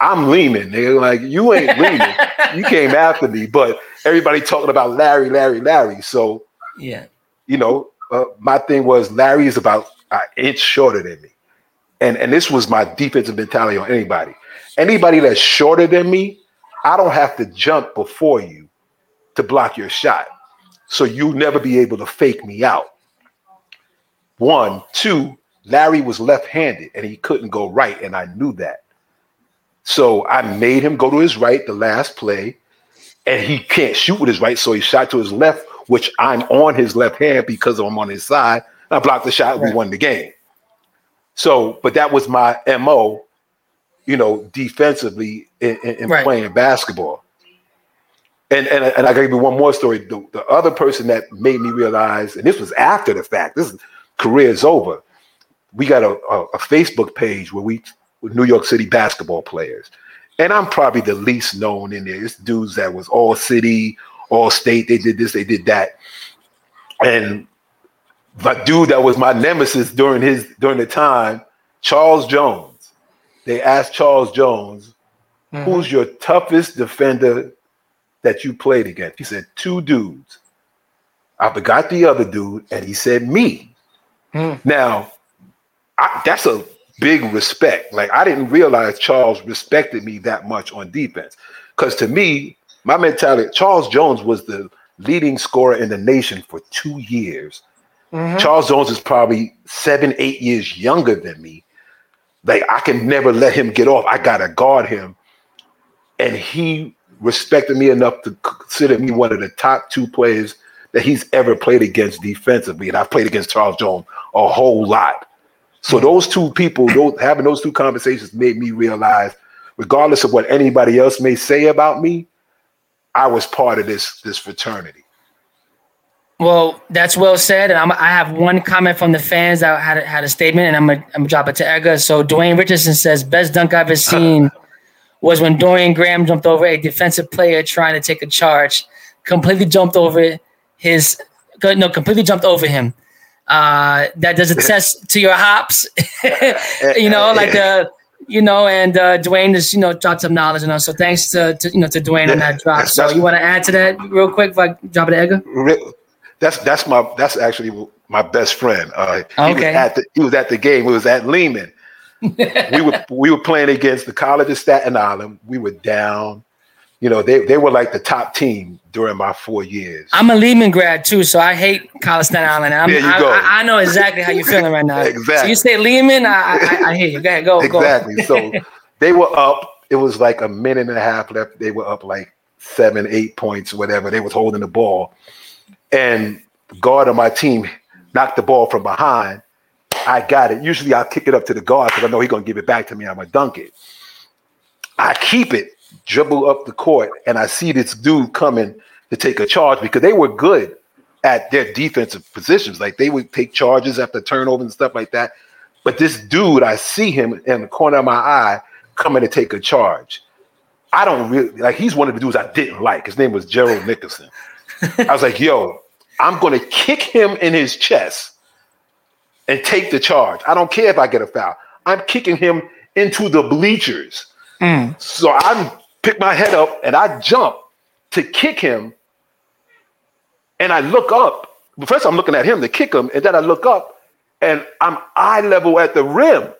I'm Lehman. Were like, you ain't Lehman. you came after me, but everybody talking about Larry, Larry, Larry. So Yeah. you know, uh, my thing was Larry is about an inch shorter than me, and and this was my defensive mentality on anybody. Anybody that's shorter than me, I don't have to jump before you to block your shot, so you'll never be able to fake me out. One, two. Larry was left-handed and he couldn't go right, and I knew that. So I made him go to his right the last play, and he can't shoot with his right, so he shot to his left, which I'm on his left hand because I'm on his side. I blocked the shot, we won the game. So, but that was my MO, you know, defensively in, in, in Right. playing basketball. And, and and I gave you one more story. The, the other person that made me realize, and this was after the fact, this is career is over. We got a, a, a Facebook page where we with New York City basketball players. And I'm probably the least known in there. It's dudes that was all city, all state. They did this, they did that. And the dude that was my nemesis during his during the time, Charles Jones. They asked Charles Jones, Mhm. who's your toughest defender that you played against? He said, two dudes. I forgot the other dude, and he said me. Hmm. Now, I, that's a big respect. Like I didn't realize Charles respected me that much on defense. Because to me, my mentality, Charles Jones was the leading scorer in the nation for two years. Mhm. Charles Jones is probably seven, eight years younger than me. Like I can never let him get off. I gotta guard him. And he respected me enough to consider me one of the top two players that he's ever played against defensively. And I've played against Charles Jones a whole lot. So hmm. those two people, those having those two conversations made me realize, regardless of what anybody else may say about me, I was part of this this fraternity. Well, that's well said. And I'm, I have one comment from the fans that had a, had a statement, and I'm gonna, I'm gonna drop it to Edgar. So Dwayne Richardson says, "Best dunk I've ever seen was when Dorian Graham jumped over a defensive player trying to take a charge, completely jumped over his, no, completely jumped over him. Uh, that does attest to your hops, you know, like the." You know, and uh, Dwayne just you know dropped some knowledge on us. So thanks to, to you know to Dwayne on that drop. So you want to add to that real quick? I drop it Edgar. That's that's my that's actually my best friend. Uh, he was Okay. at the he was at the game. He was at Lehman. We were we were playing against the College of Staten Island. We were down. You know, they they were like the top team during my four years. I'm a Lehman grad too, so I hate College Staten Island. I'm, There you I, go. I, I know exactly how you're feeling right now. So Exactly. you say Lehman, I, I, I hear you. Go ahead, go, exactly. So they were up. It was like a minute and a half left. They were up like seven, eight points, whatever. They was holding the ball, and guard on my team knocked the ball from behind. I got it. Usually I'll kick it up to the guard because I know he's gonna give it back to me. I'm gonna dunk it. I keep it, dribble up the court, and I see this dude coming to take a charge because they were good at their defensive positions. Like they would take charges after turnovers and stuff like that. But this dude, I see him in the corner of my eye coming to take a charge. I don't really like he's one of the dudes I didn't like. His name was Gerald Nicholson. I was like, yo, I'm gonna kick him in his chest and take the charge. I don't care if I get a foul. I'm kicking him into the bleachers. Mm. So I pick my head up and I jump to kick him. And I look up. But First, I'm looking at him to kick him, and then I look up and I'm eye level at the rim.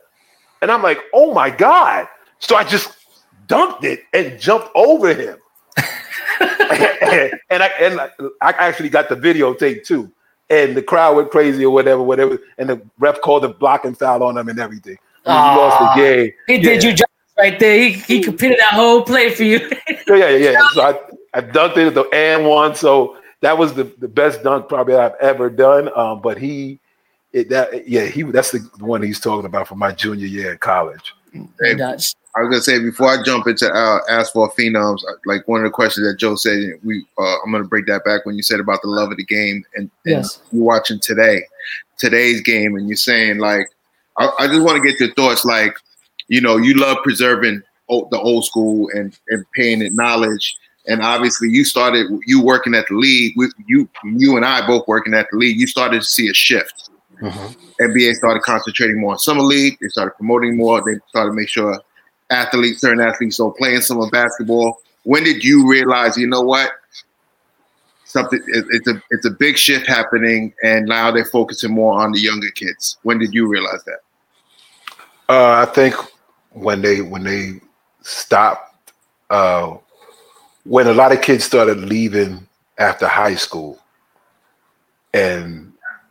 And I'm like, oh my God. So I just dunked it and jumped over him. and I and I, I actually got the videotape too. And the crowd went crazy or whatever, whatever. And the ref called a blocking foul on him and everything. And he lost the game. He did Yeah. you justice right there. He, he completed that whole play for you. Yeah, yeah, yeah. So I, I dunked it at the and one. So that was the, the best dunk probably I've ever done. Um, but he, it, that yeah, he that's the one he's talking about for my junior year in college. Nuts. I was gonna say before I jump into uh, asphalt phenoms, uh, like one of the questions that Joe said, we uh, I'm gonna break that back when you said about the love of the game and, and Yes. you're watching today, today's game, and you're saying like, I, I just want to get your thoughts. Like, you know, you love preserving old, the old school and and paying it knowledge, and obviously you started you working at the league with you you and I both working at the league. You started to see a shift. NBA started concentrating more on summer league. They started promoting more. They started to make sure athletes, certain athletes, are playing summer basketball. When did you realize? You know what? Something. It's a it's a big shift happening, and now they're focusing more on the younger kids. When did you realize that? Uh, I think when they when they stopped, uh, when a lot of kids started leaving after high school, and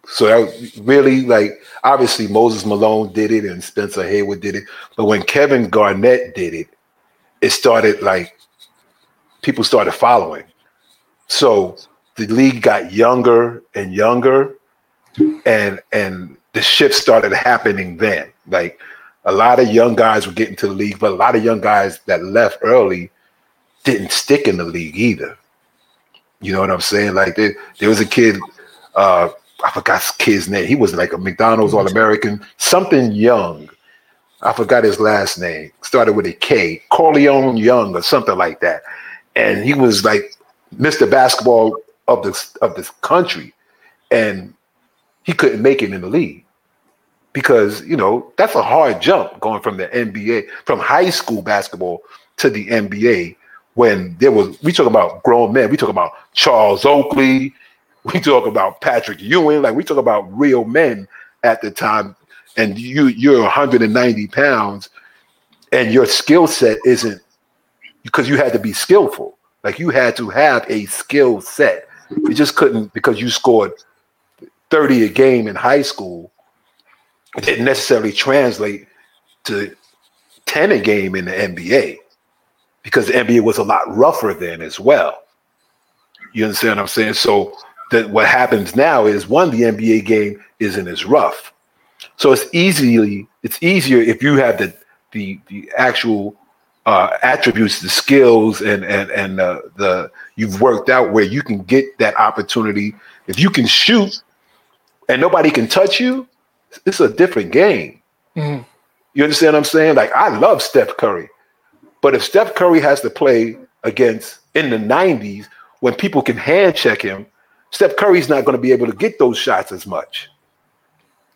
so that was really like obviously Moses Malone did it and Spencer Haywood did it, but when Kevin Garnett did it, it started like people started following. So the league got younger and younger, and and the shift started happening then. Like a lot of young guys were getting to the league, but a lot of young guys that left early didn't stick in the league either. You know what I'm saying? Like there, there was a kid, uh, I forgot his kid's name. He was like a McDonald's mm-hmm. All American, something young. I forgot his last name. Started with a K, Korleone Young or something like that. And he was like Mr. Basketball of the of this country, and he couldn't make it in the league because you know that's a hard jump going from the NBA from high school basketball to the NBA when there was we talk about grown men we talk about Charles Oakley we talk about Patrick Ewing like we talk about real men at the time and you you're 190 pounds and your skill set isn't because you had to be skillful like you had to have a skill set you just couldn't because you scored 30 a game in high school it didn't necessarily translate to 10 a game in the NBA because the NBA was a lot rougher then as well. You understand what I'm saying? So that what happens now is one, the NBA game isn't as rough. So it's easily it's easier if you have the the the actual uh, attributes, the skills, and and and uh, the you've worked out where you can get that opportunity. If you can shoot and nobody can touch you, it's a different game. Mhm. You understand what I'm saying? Like I love Steph Curry, but if Steph Curry has to play against in the 90s when people can hand check him, Steph Curry's not going to be able to get those shots as much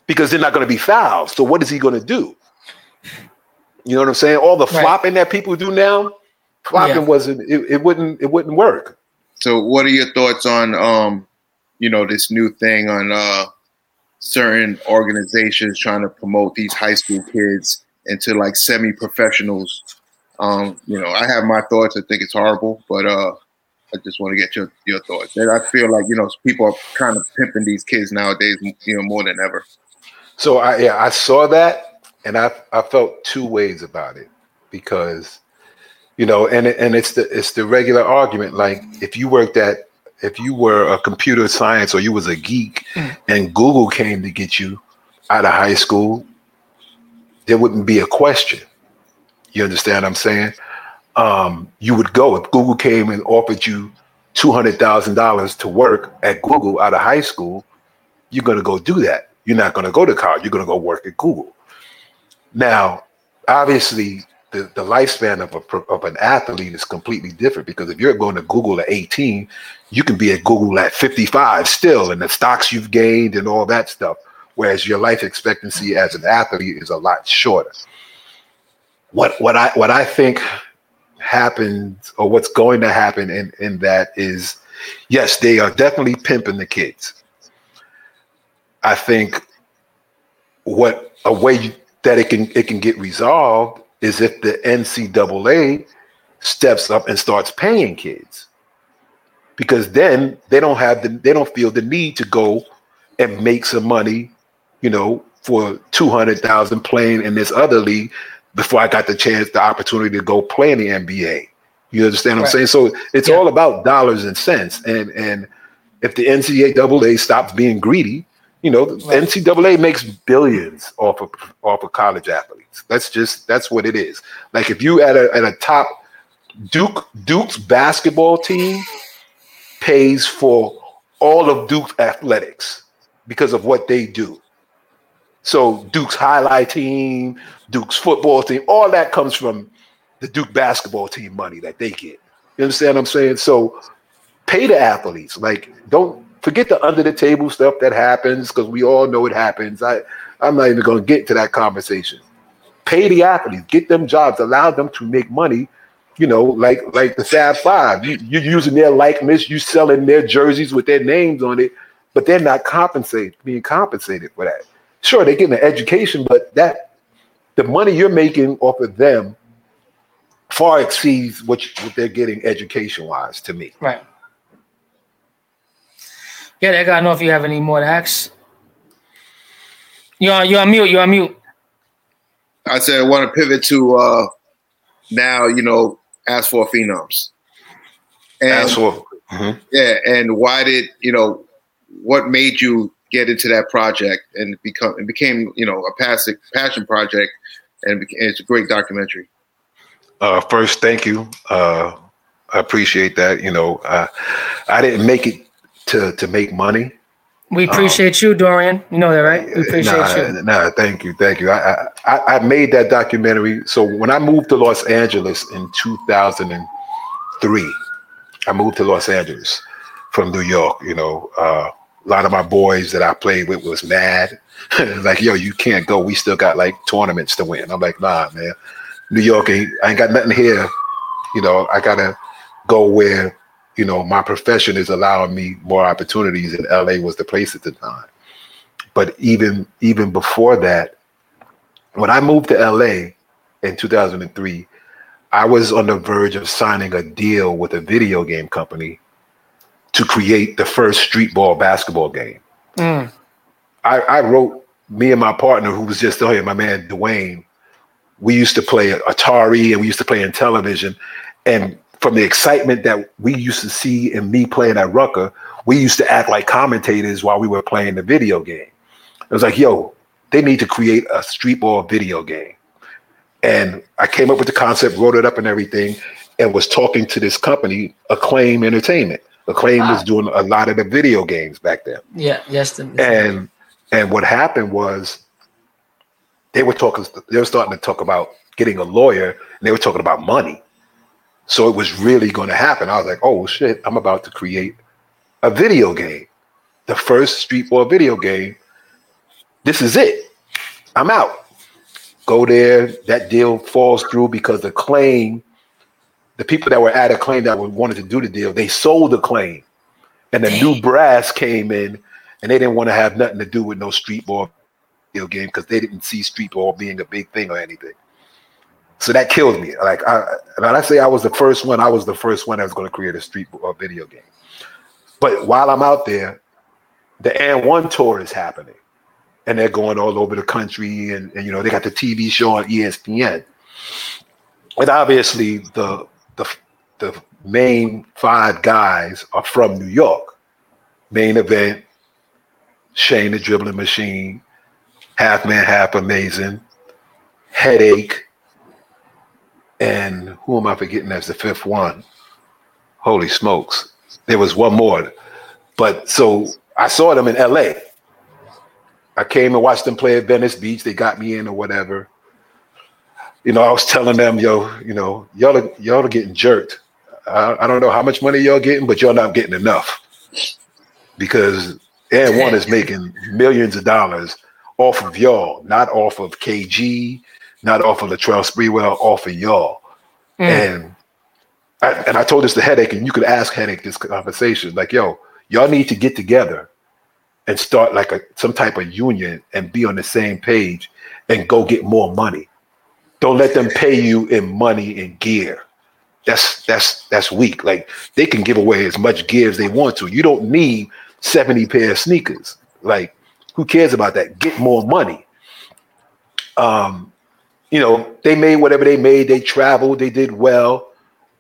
because they're not going to be fouls. So what is he going to do? You know what I'm saying? All the Right. flopping that people do now, flopping Yeah. wasn't it, it wouldn't it wouldn't work. So, what are your thoughts on, um, you know, this new thing on uh, certain organizations trying to promote these high school kids into like semi-professionals? Um, you know, I have my thoughts. I think it's horrible, but uh, I just want to get your your thoughts. And I feel like you know people are kind of pimping these kids nowadays, you know, more than ever. So I yeah, I saw that and I I felt two ways about it because you know and and it's the it's the regular argument like if you worked at if you were a computer science or you was a geek mm. and Google came to get you out of high school there wouldn't be a question you understand what I'm saying um you would go if Google came and offered you $200,000 to work at Google out of high school you're going to go do that. You're not going to go to college. You're going to go work at Google. Now, obviously, the, the lifespan of, a, of an athlete is completely different because if you're going to Google at 18, you can be at Google at 55 still, and the stocks you've gained and all that stuff. Whereas your life expectancy as an athlete is a lot shorter. What what I what I think happens or what's going to happen in, in that is yes, they are definitely pimping the kids. I think what a way that it can it can get resolved is if the NCAA steps up and starts paying kids, because then they don't have the they don't feel the need to go and make some money, you know, for two hundred thousand playing in this other league before I got the chance the opportunity to go play in the NBA. You understand what Right. I'm saying? So it's Yeah. all about dollars and cents, and and if the NCAA stops being greedy You know, right. NCAA makes billions off of off of college athletes. That's just that's what it is. Like if you at a at a top Duke Duke's basketball team pays for all of Duke athletics because of what they do. So Duke's highlight team, Duke's football team, all that comes from the Duke basketball team money that they get. You understand what I'm saying? So pay the athletes. Like don't forget the under the table stuff that happens because we all know it happens. I I'm not even going to get to that conversation. Pay the athletes, get them jobs, allow them to make money. You know, like like the Fab Five. You, you're using their likeness, you selling their jerseys with their names on it, but they're not compensated, being compensated for that. Sure, they're getting an education, but that the money you're making off of them far exceeds what, you, what they're getting education wise to me. Right. Yeah, I gotta know if you have any more to ask. You on you on mute, You're on mute. I said I want to pivot to uh now, you know, Asphalt Phenoms. And ask for mm-hmm. yeah, and why did you know what made you get into that project and become it became you know a passion passion project and it's a great documentary. Uh, first, thank you. Uh, I appreciate that. You know, uh, I didn't make it to to make money. We appreciate um, you, Dorian. You know that, right? We appreciate nah, you. Nah, thank you, thank you. I, I I made that documentary. So when I moved to Los Angeles in 2003, I moved to Los Angeles from New York. You know, uh, a lot of my boys that I played with was mad. like, yo, you can't go. We still got like tournaments to win. I'm like, nah, man. New York ain't. I ain't got nothing here. You know, I gotta go where you know, my profession is allowing me more opportunities, and LA was the place at the time. But even even before that, when I moved to LA in 2003, I was on the verge of signing a deal with a video game company to create the first street ball basketball game. Mm. I, I, wrote me and my partner, who was just oh yeah, my man Dwayne. We used to play Atari and we used to play in television, and from the excitement that we used to see in me playing at Rucker, we used to act like commentators while we were playing the video game. It was like, yo, they need to create a street ball video game. And I came up with the concept, wrote it up and everything, and was talking to this company, Acclaim Entertainment. Acclaim was doing a lot of the video games back then. Yeah, yes. The, and and what happened was they were talking, they were starting to talk about getting a lawyer, and they were talking about money. So it was really going to happen. I was like, oh shit, I'm about to create a video game, the first street ball video game. This is it. I'm out. Go there. That deal falls through because the Acclaim, the people that were at Acclaim that wanted to do the deal, they sold the Acclaim. And the new brass came in and they didn't want to have nothing to do with no street ball video game because they didn't see street ball being a big thing or anything. So that killed me. Like, I, when I say I was the first one, I was the first one that was going to create a street ball video game. But while I'm out there, the AND1 tour is happening, and they're going all over the country, and, and you know they got the TV show on ESPN, and obviously the the the main five guys are from New York. Main event, Shane the dribbling machine, half man, half amazing, headache, and who am I forgetting as the fifth one? Holy smokes. There was one more. But so I saw them in LA. I came and watched them play at Venice Beach. They got me in or whatever. You know, I was telling them, yo, you know, y'all are, y'all are getting jerked. I, I don't know how much money y'all getting, but y'all not getting enough because AND1 is making millions of dollars off of y'all, not off of KG, not off of Latrell Sprewell, off of y'all. Mm. And I, and I told this to Headache, and you could ask Headache this conversation, like, yo, y'all need to get together and start like a some type of union and be on the same page and go get more money. Don't let them pay you in money and gear. That's that's that's weak. Like they can give away as much gear as they want to. You don't need 70 pair of sneakers. Like, who cares about that? Get more money. Um, you know, they made whatever they made. They traveled, they did well,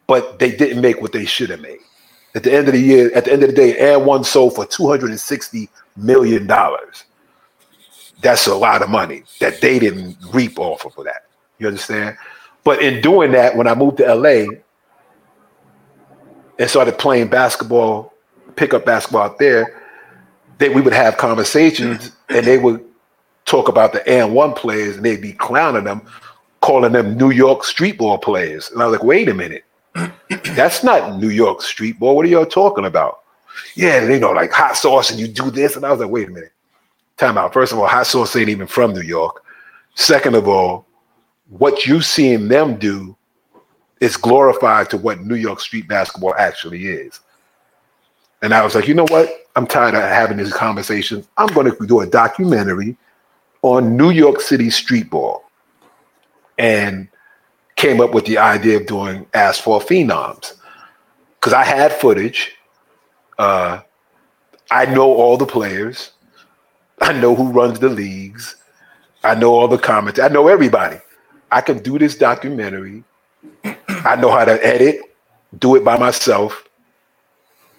but they didn't make what they should have made. At the end of the year, at the end of the day, AND1 sold for $260 million. that's a lot of money that they didn't reap off of that. You understand? But in doing that, when I moved to LA and started playing basketball, pick up basketball out there, that we would have conversations and they would talk about the AND1 players and they'd be clowning them, calling them New York street ball players. And I was like, wait a minute. That's not New York street ball. What are y'all talking about? Yeah, you know, like hot sauce and you do this. And I was like, wait a minute. Time out. First of all, hot sauce ain't even from New York. Second of all, what you seeing them do is glorified to what New York street basketball actually is. And I was like, you know what? I'm tired of having these conversations. I'm going to do a documentary on New York City street ball. And came up with the idea of doing Ask Asphalt Phenoms because I had footage. Uh, I know all the players. I know who runs the leagues. I know all the comments. I know everybody. I can do this documentary. I know how to edit, do it by myself,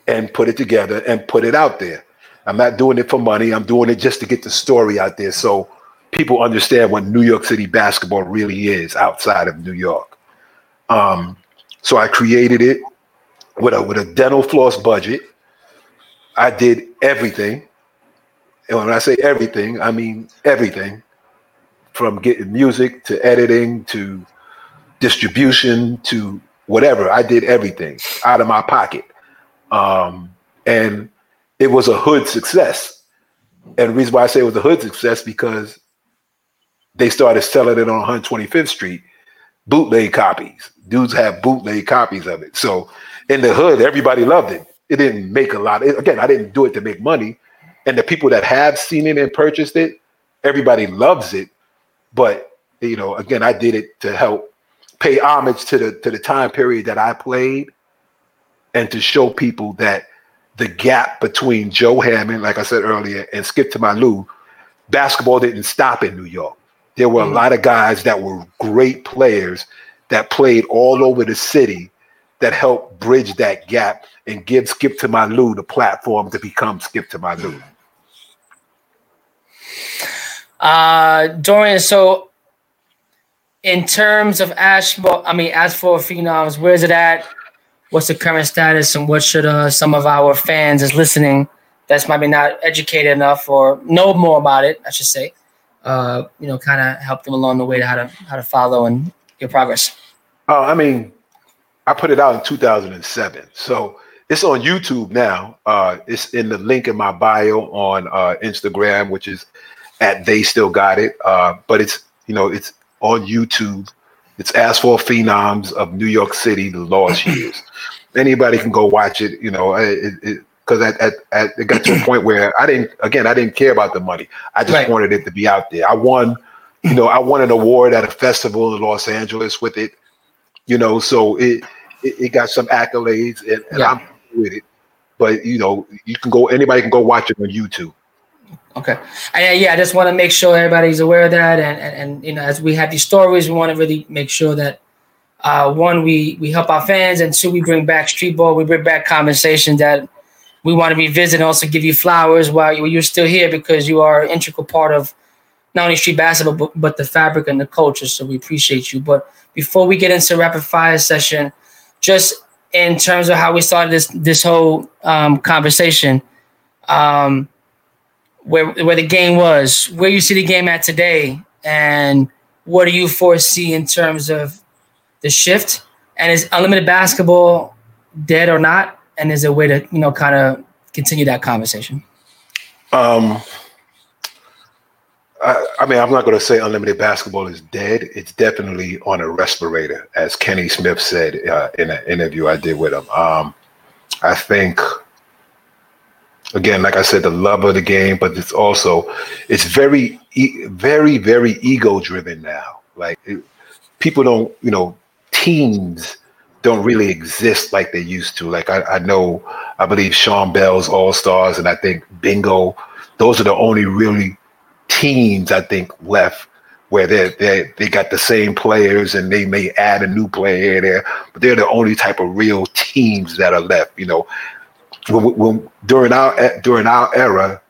and put it together and put it out there. I'm not doing it for money. I'm doing it just to get the story out there so people understand what New York City basketball really is outside of New York. Um, so I created it with a with a dental floss budget. I did everything. And when I say everything, I mean everything from getting music to editing to distribution to whatever. I did everything out of my pocket. Um, and it was a hood success. And the reason why I say it was a hood success because they started selling it on 125th Street, bootleg copies. Dudes have bootleg copies of it. So in the hood, everybody loved it. It didn't make a lot. Again, I didn't do it to make money. And the people that have seen it and purchased it, everybody loves it. But you know, again, I did it to help pay homage to the to the time period that I played and to show people that the gap between Joe Hammond, like I said earlier, and Skip to my Lou, basketball didn't stop in New York. There were mm-hmm. a lot of guys that were great players that played all over the city that helped bridge that gap and give Skip to my Lou the platform to become Skip to my Lou. Uh, Dorian, so in terms of Asphalt, I mean, Asphalt Phenoms, where's it at? What's the current status, and what should uh, some of our fans is listening that's maybe not educated enough or know more about it, I should say, uh, you know, kind of help them along the way to how to how to follow and get progress? Oh, I mean, I put it out in 2007, so it's on YouTube now. Uh, it's in the link in my bio on uh, Instagram, which is at they still got it. Uh, but it's you know it's on YouTube. It's Asphalt Phenoms of New York City, the lost years. Anybody can go watch it. You know, it, it, because at, at, at, it got to a point where I didn't again I didn't care about the money. I just right. wanted it to be out there. I won, you know, I won an award at a festival in Los Angeles with it. You know, so it it, it got some accolades and, and yeah. I'm with it. But you know, you can go anybody can go watch it on YouTube. Okay. And yeah, I just want to make sure everybody's aware of that. And, and, and, you know, as we have these stories, we want to really make sure that uh, one, we we help our fans, and two, we bring back street ball. We bring back conversation that we want to revisit and also give you flowers while you're still here because you are an integral part of not only street basketball but, but the fabric and the culture. So we appreciate you. But before we get into rapid fire session, just in terms of how we started this this whole um, conversation, um, where where the game was, where you see the game at today, and what do you foresee in terms of the shift? And is unlimited basketball dead or not? and is there a way to you know kind of continue that conversation? Um, I, I mean, I'm not going to say unlimited basketball is dead. It's definitely on a respirator, as Kenny Smith said uh, in an interview I did with him. Um, I think, again, like I said, the love of the game, but it's also it's very, very, very ego driven now. Like it, people don't, you know, teams don't really exist like they used to. Like I, I know, I believe Sean Bell's All Stars and I think Bingo, those are the only really teams I think left where they they they got the same players and they may add a new player there, but they're the only type of real teams that are left. You know, when, when during our during our era,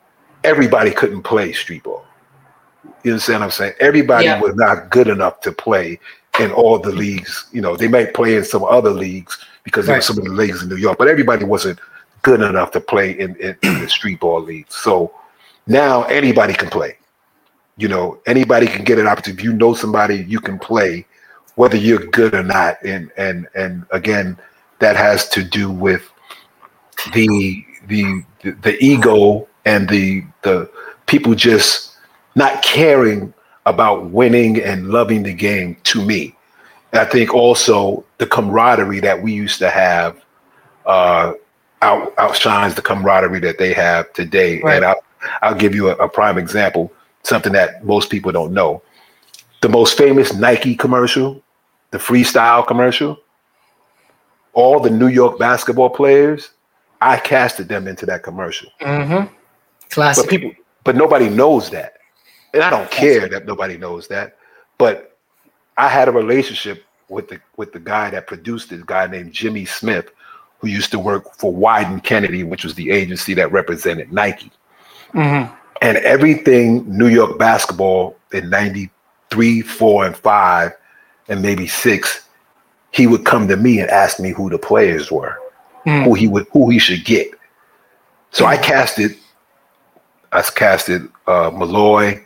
everybody couldn't play street ball. You understand what I'm saying? Everybody yeah. was not good enough to play in all the leagues. You know, they might play in some other leagues because right. there were some of the leagues in New York, but everybody wasn't good enough to play in, in, in the street ball leagues. So now anybody can play. You know, anybody can get an opportunity. If you know somebody, you can play, whether you're good or not. And and and again, that has to do with the the the ego and the the people just not caring about winning and loving the game to me. I think also the camaraderie that we used to have uh, out, outshines the camaraderie that they have today. Right. And I'll, I'll give you a, a prime example, something that most people don't know. The most famous Nike commercial, the freestyle commercial, all the New York basketball players, I casted them into that commercial. Mm-hmm. Classic. But people, but nobody knows that, and I don't care that nobody knows that. But I had a relationship with the with the guy that produced this guy named Jimmy Smith, who used to work for Wieden Kennedy, which was the agency that represented Nike. Mm-hmm. And everything New York basketball in 93, 4, and 5, and maybe 6, he would come to me and ask me who the players were, mm. who he would who he should get. So I casted I casted uh, Malloy,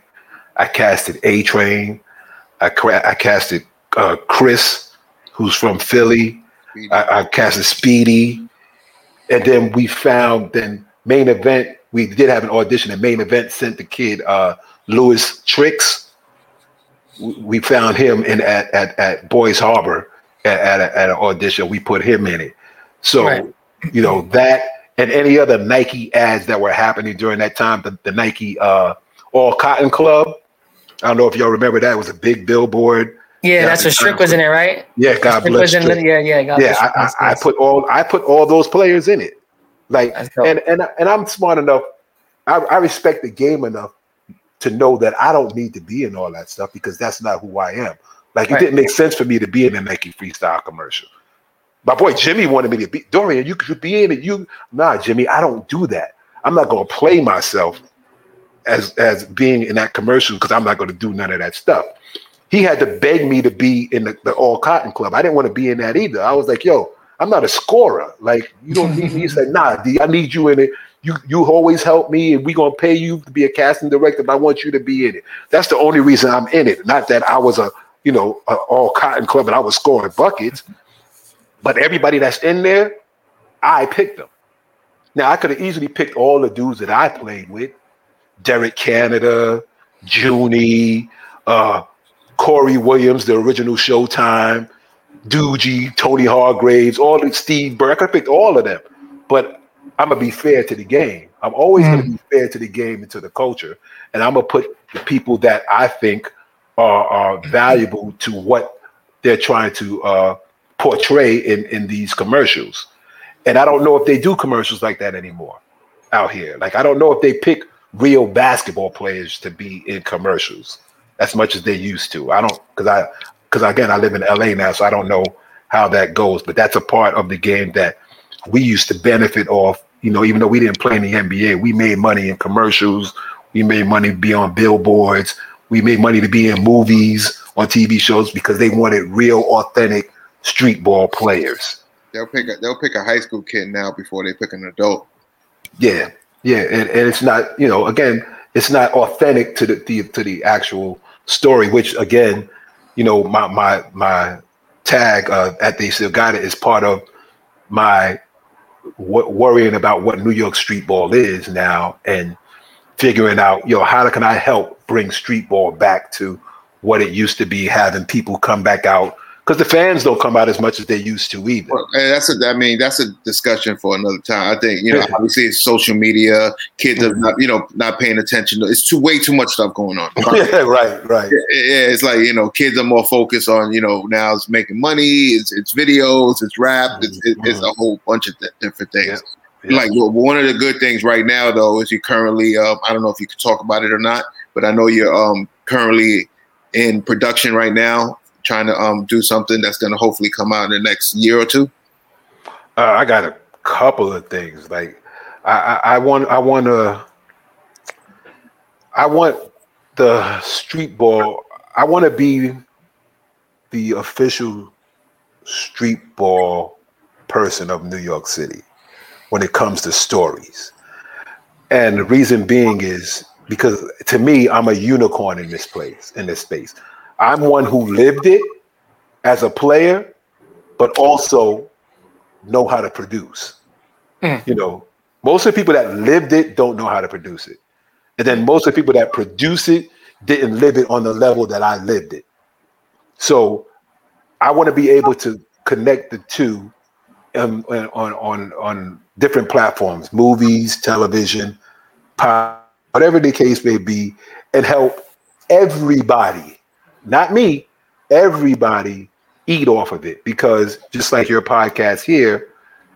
I casted A Train, I, I casted uh, Chris, who's from Philly. I, I casted Speedy, and then we found then main event. We did have an audition. And main event sent the kid uh, Lewis Tricks. We found him in at at, at Boys Harbor at, at, a, at, an audition. We put him in it. So right. you know that and any other Nike ads that were happening during that time. The, the Nike uh, All Cotton Club. I don't know if y'all remember that. It was a big billboard yeah, that's what Strick was in it, right? Yeah, God Strick bless. In, yeah, yeah, God yeah. I, I, I, put all I put all those players in it, like, and and and I'm smart enough. I, I respect the game enough to know that I don't need to be in all that stuff because that's not who I am. Like, right. it didn't make sense for me to be in a Nike freestyle commercial. My boy Jimmy wanted me to be Dorian. You could be in it. You nah, Jimmy. I don't do that. I'm not to play myself as as being in that commercial because I'm not to do none of that stuff he had to beg me to be in the, the all cotton club. I didn't want to be in that either. I was like, yo, I'm not a scorer. Like, you don't need me. He said, nah, D, I need you in it. You you always help me, and we're gonna pay you to be a casting director. But I want you to be in it. That's the only reason I'm in it. Not that I was a you know a all cotton club and I was scoring buckets. But everybody that's in there, I picked them. Now I could have easily picked all the dudes that I played with, Derek Canada, Junie, uh, Corey Williams, the original Showtime, Doogie, Tony Hargraves, all the Steve Burke. I could have picked all of them, but I'm gonna be fair to the game. I'm always mm. gonna be fair to the game and to the culture, and I'm gonna put the people that I think are, are valuable to what they're trying to uh, portray in in these commercials. And I don't know if they do commercials like that anymore out here. Like I don't know if they pick real basketball players to be in commercials as much as they used to. I don't because I because again I live in LA now, so I don't know how that goes. But that's a part of the game that we used to benefit off. You know, even though we didn't play in the NBA, we made money in commercials. We made money to be on billboards. We made money to be in movies, on TV shows because they wanted real, authentic street ball players. They'll pick a, they'll pick a high school kid now before they pick an adult. Yeah, yeah, and, and it's not you know again it's not authentic to the, the to the actual story, which again, you know, my my my tag uh, at They Still Got It is part of my w- worrying about what New York street ball is now and figuring out, yo, how can I help bring street ball back to what it used to be, having people come back out because the fans don't come out as much as they used to either. Well, that's a, I mean, that's a discussion for another time. I think you know, obviously, it's social media. Kids are not, you know, not paying attention. It's too way too much stuff going on. yeah, right, right. Yeah, it's like you know, kids are more focused on you know now it's making money. It's it's videos. It's rap. It's, it's a mm-hmm. whole bunch of different things. Yeah. Yeah. Like well, one of the good things right now, though, is you currently. Uh, I don't know if you could talk about it or not, but I know you're um, currently in production right now trying to um, do something that's going to hopefully come out in the next year or two? Uh, I got a couple of things. Like I, I, I want I want to I want the street ball, I want to be the official street ball person of New York City when it comes to stories. And the reason being is because to me, I'm a unicorn in this place, in this space. I'm one who lived it as a player, but also know how to produce. Mm. You know, most of the people that lived it don't know how to produce it. And then most of the people that produce it didn't live it on the level that I lived it. So I want to be able to connect the two um, on, on, on different platforms, movies, television, pop, whatever the case may be, and help everybody, not me, everybody eat off of it. Because just like your podcast here,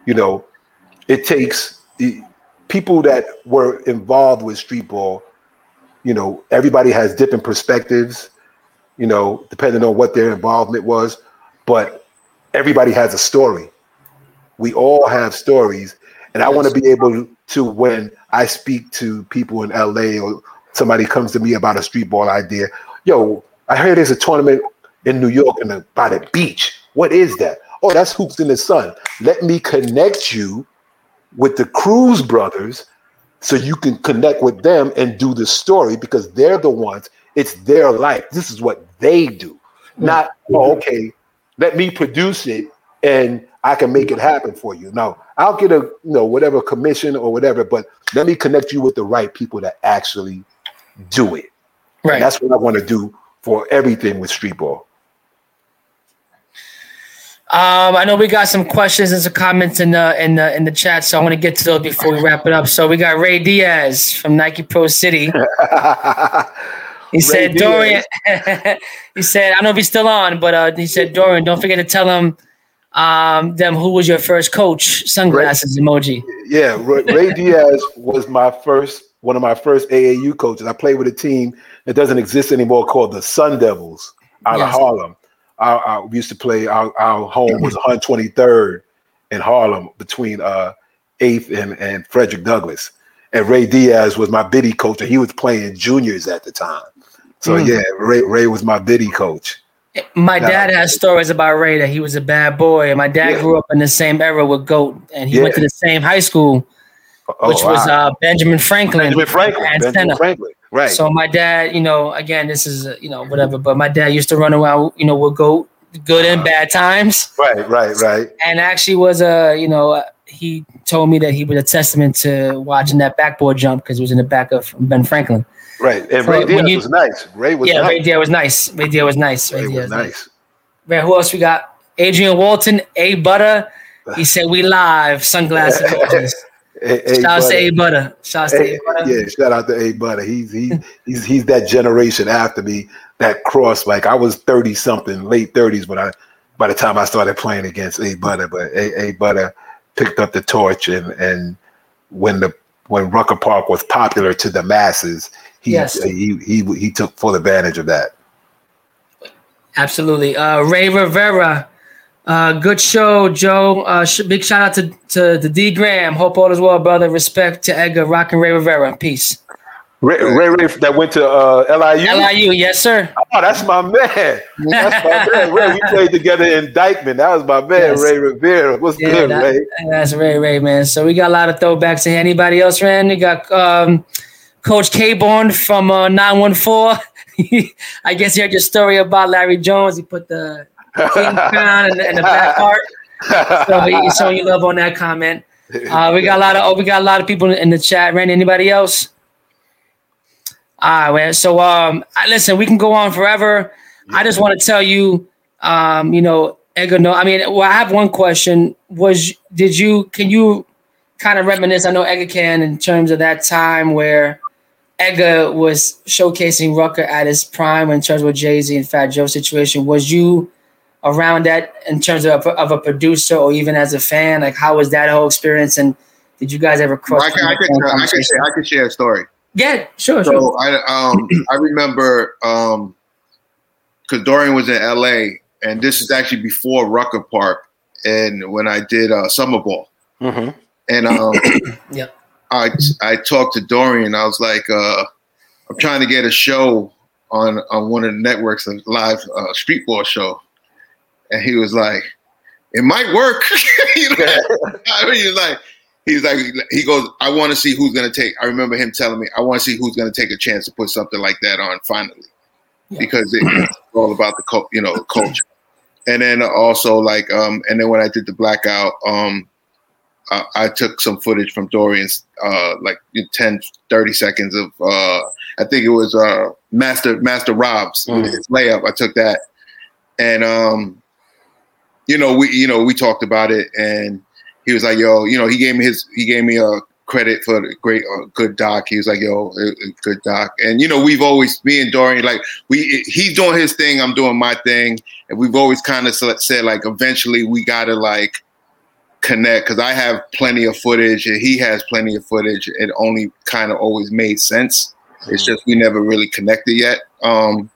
you know, it takes the people that were involved with street ball, you know, everybody has different perspectives, you know, depending on what their involvement was, but everybody has a story. We all have stories. And I want to be able to, when I speak to people in LA or somebody comes to me about a street ball idea, yo, I heard there's a tournament in New York the, by the beach. What is that? Oh, that's Hoops in the Sun. Let me connect you with the Cruz brothers so you can connect with them and do the story because they're the ones, it's their life. This is what they do. Hmm. Not, oh, okay, let me produce it and I can make it happen for you. No, I'll get a you know whatever commission or whatever, but let me connect you with the right people that actually do it. Right. And that's what I want to do for everything with street ball. Um, I know we got some questions and some comments in the in the in the chat, so I want to get to those before we wrap it up. So we got Ray Diaz from Nike Pro City. He Ray said, Diaz. Dorian. he said, I don't know if he's still on, but uh, he said, Dorian, don't forget to tell him um, them who was your first coach. Sunglasses Ray, emoji. Yeah, Ray, Ray Diaz was my first one of my first AAU coaches. I played with a team that doesn't exist anymore called the Sun Devils out yes. of Harlem I, we used to play. Our, our home was 123rd in Harlem between uh, 8th and, and Frederick Douglass. And Ray Diaz was my biddy coach, and he was playing juniors at the time. So mm. yeah, Ray Ray was my biddy coach. My now, dad has stories about Ray that he was a bad boy, and my dad yeah. grew up in the same era with Goat, and he yeah. went to the same high school, oh, which was uh, Benjamin Franklin. Benjamin Franklin. And Benjamin Franklin. Right. So my dad, you know, again, this is you know whatever, but my dad used to run around, you know, would go good and bad times. Right, right, right. And actually was a, you know, he told me that he was a testament to watching that backboard jump because it was in the back of Ben Franklin. Right, and so Ray Diaz you, was nice. Ray was yeah, nice. Ray Diaz was nice. Ray Diaz was nice. Ray, Ray was nice. Man, who else we got? Adrian Walton, A Butter. He said we live sunglasses. A, shout out to A Butter. Shout out to A Butter. Yeah, shout out to A Butter. He's he, he's he's that generation after me that cross. Like I was thirty something, late thirties when I by the time I started playing against A Butter, but A, A Butter picked up the torch and and when the when Rucker Park was popular to the masses, he yes. he he he took full advantage of that. Absolutely. Uh, Ray Rivera uh, good show, Joe. Uh, sh- big shout out to, to, to D Graham. Hope all is well, brother. Respect to Edgar, Rock and Ray Rivera. Peace. Ray, Ray, Ray that went to uh, LIU. LIU, yes, sir. Oh, that's my man. That's my man. Ray, we played together in Dyckman. That was my man, yes. Ray Rivera. What's yeah, good, that, Ray? That's Ray, Ray, man. So we got a lot of throwbacks. And anybody else, man? We got um, Coach K Born from uh, 914. I guess you heard your story about Larry Jones. He put the King Crown and, and the back part. So we showing you love on that comment. Uh, we got a lot of oh, we got a lot of people in the chat. Randy, anybody else? All right. So um, listen, we can go on forever. Yeah. I just want to tell you, um, you know, Edgar. No, I mean, well, I have one question. Was did you can you kind of reminisce? I know Edgar can in terms of that time where Edgar was showcasing Rucker at his prime in terms of Jay Z and Fat Joe situation. Was you around that in terms of a, of a producer or even as a fan? Like, how was that whole experience? And did you guys ever cross? I can, I can, I can, share, I can share a story. Yeah, sure. So sure. I um I remember um because Dorian was in LA, and this is actually before Rucker Park, and when I did uh, summer ball, mm-hmm. and um yeah. I I talked to Dorian. I was like, uh, I I'm trying to get a show on on one of the networks, a live uh, street ball show, and he was like, "It might work." you know? I mean, he's like, he's like, he goes, "I want to see who's gonna take." I remember him telling me, "I want to see who's gonna take a chance to put something like that on finally," yeah. because it, it's all about the cult, you know culture. And then also like, um, and then when I did the blackout, um, I, I took some footage from Dorian's, uh, like 10, 30 seconds of, uh, I think it was uh, Master Master Rob's mm. layup. I took that, and um, you know, we you know we talked about it, and he was like, "Yo, you know," he gave me his he gave me a credit for the great uh, good doc. He was like, "Yo, good doc," and you know, we've always me and Dorian like we he's doing his thing, I'm doing my thing, and we've always kind of said like eventually we gotta like connect because I have plenty of footage and he has plenty of footage. It only kind of always made sense. It's just we never really connected yet. Um,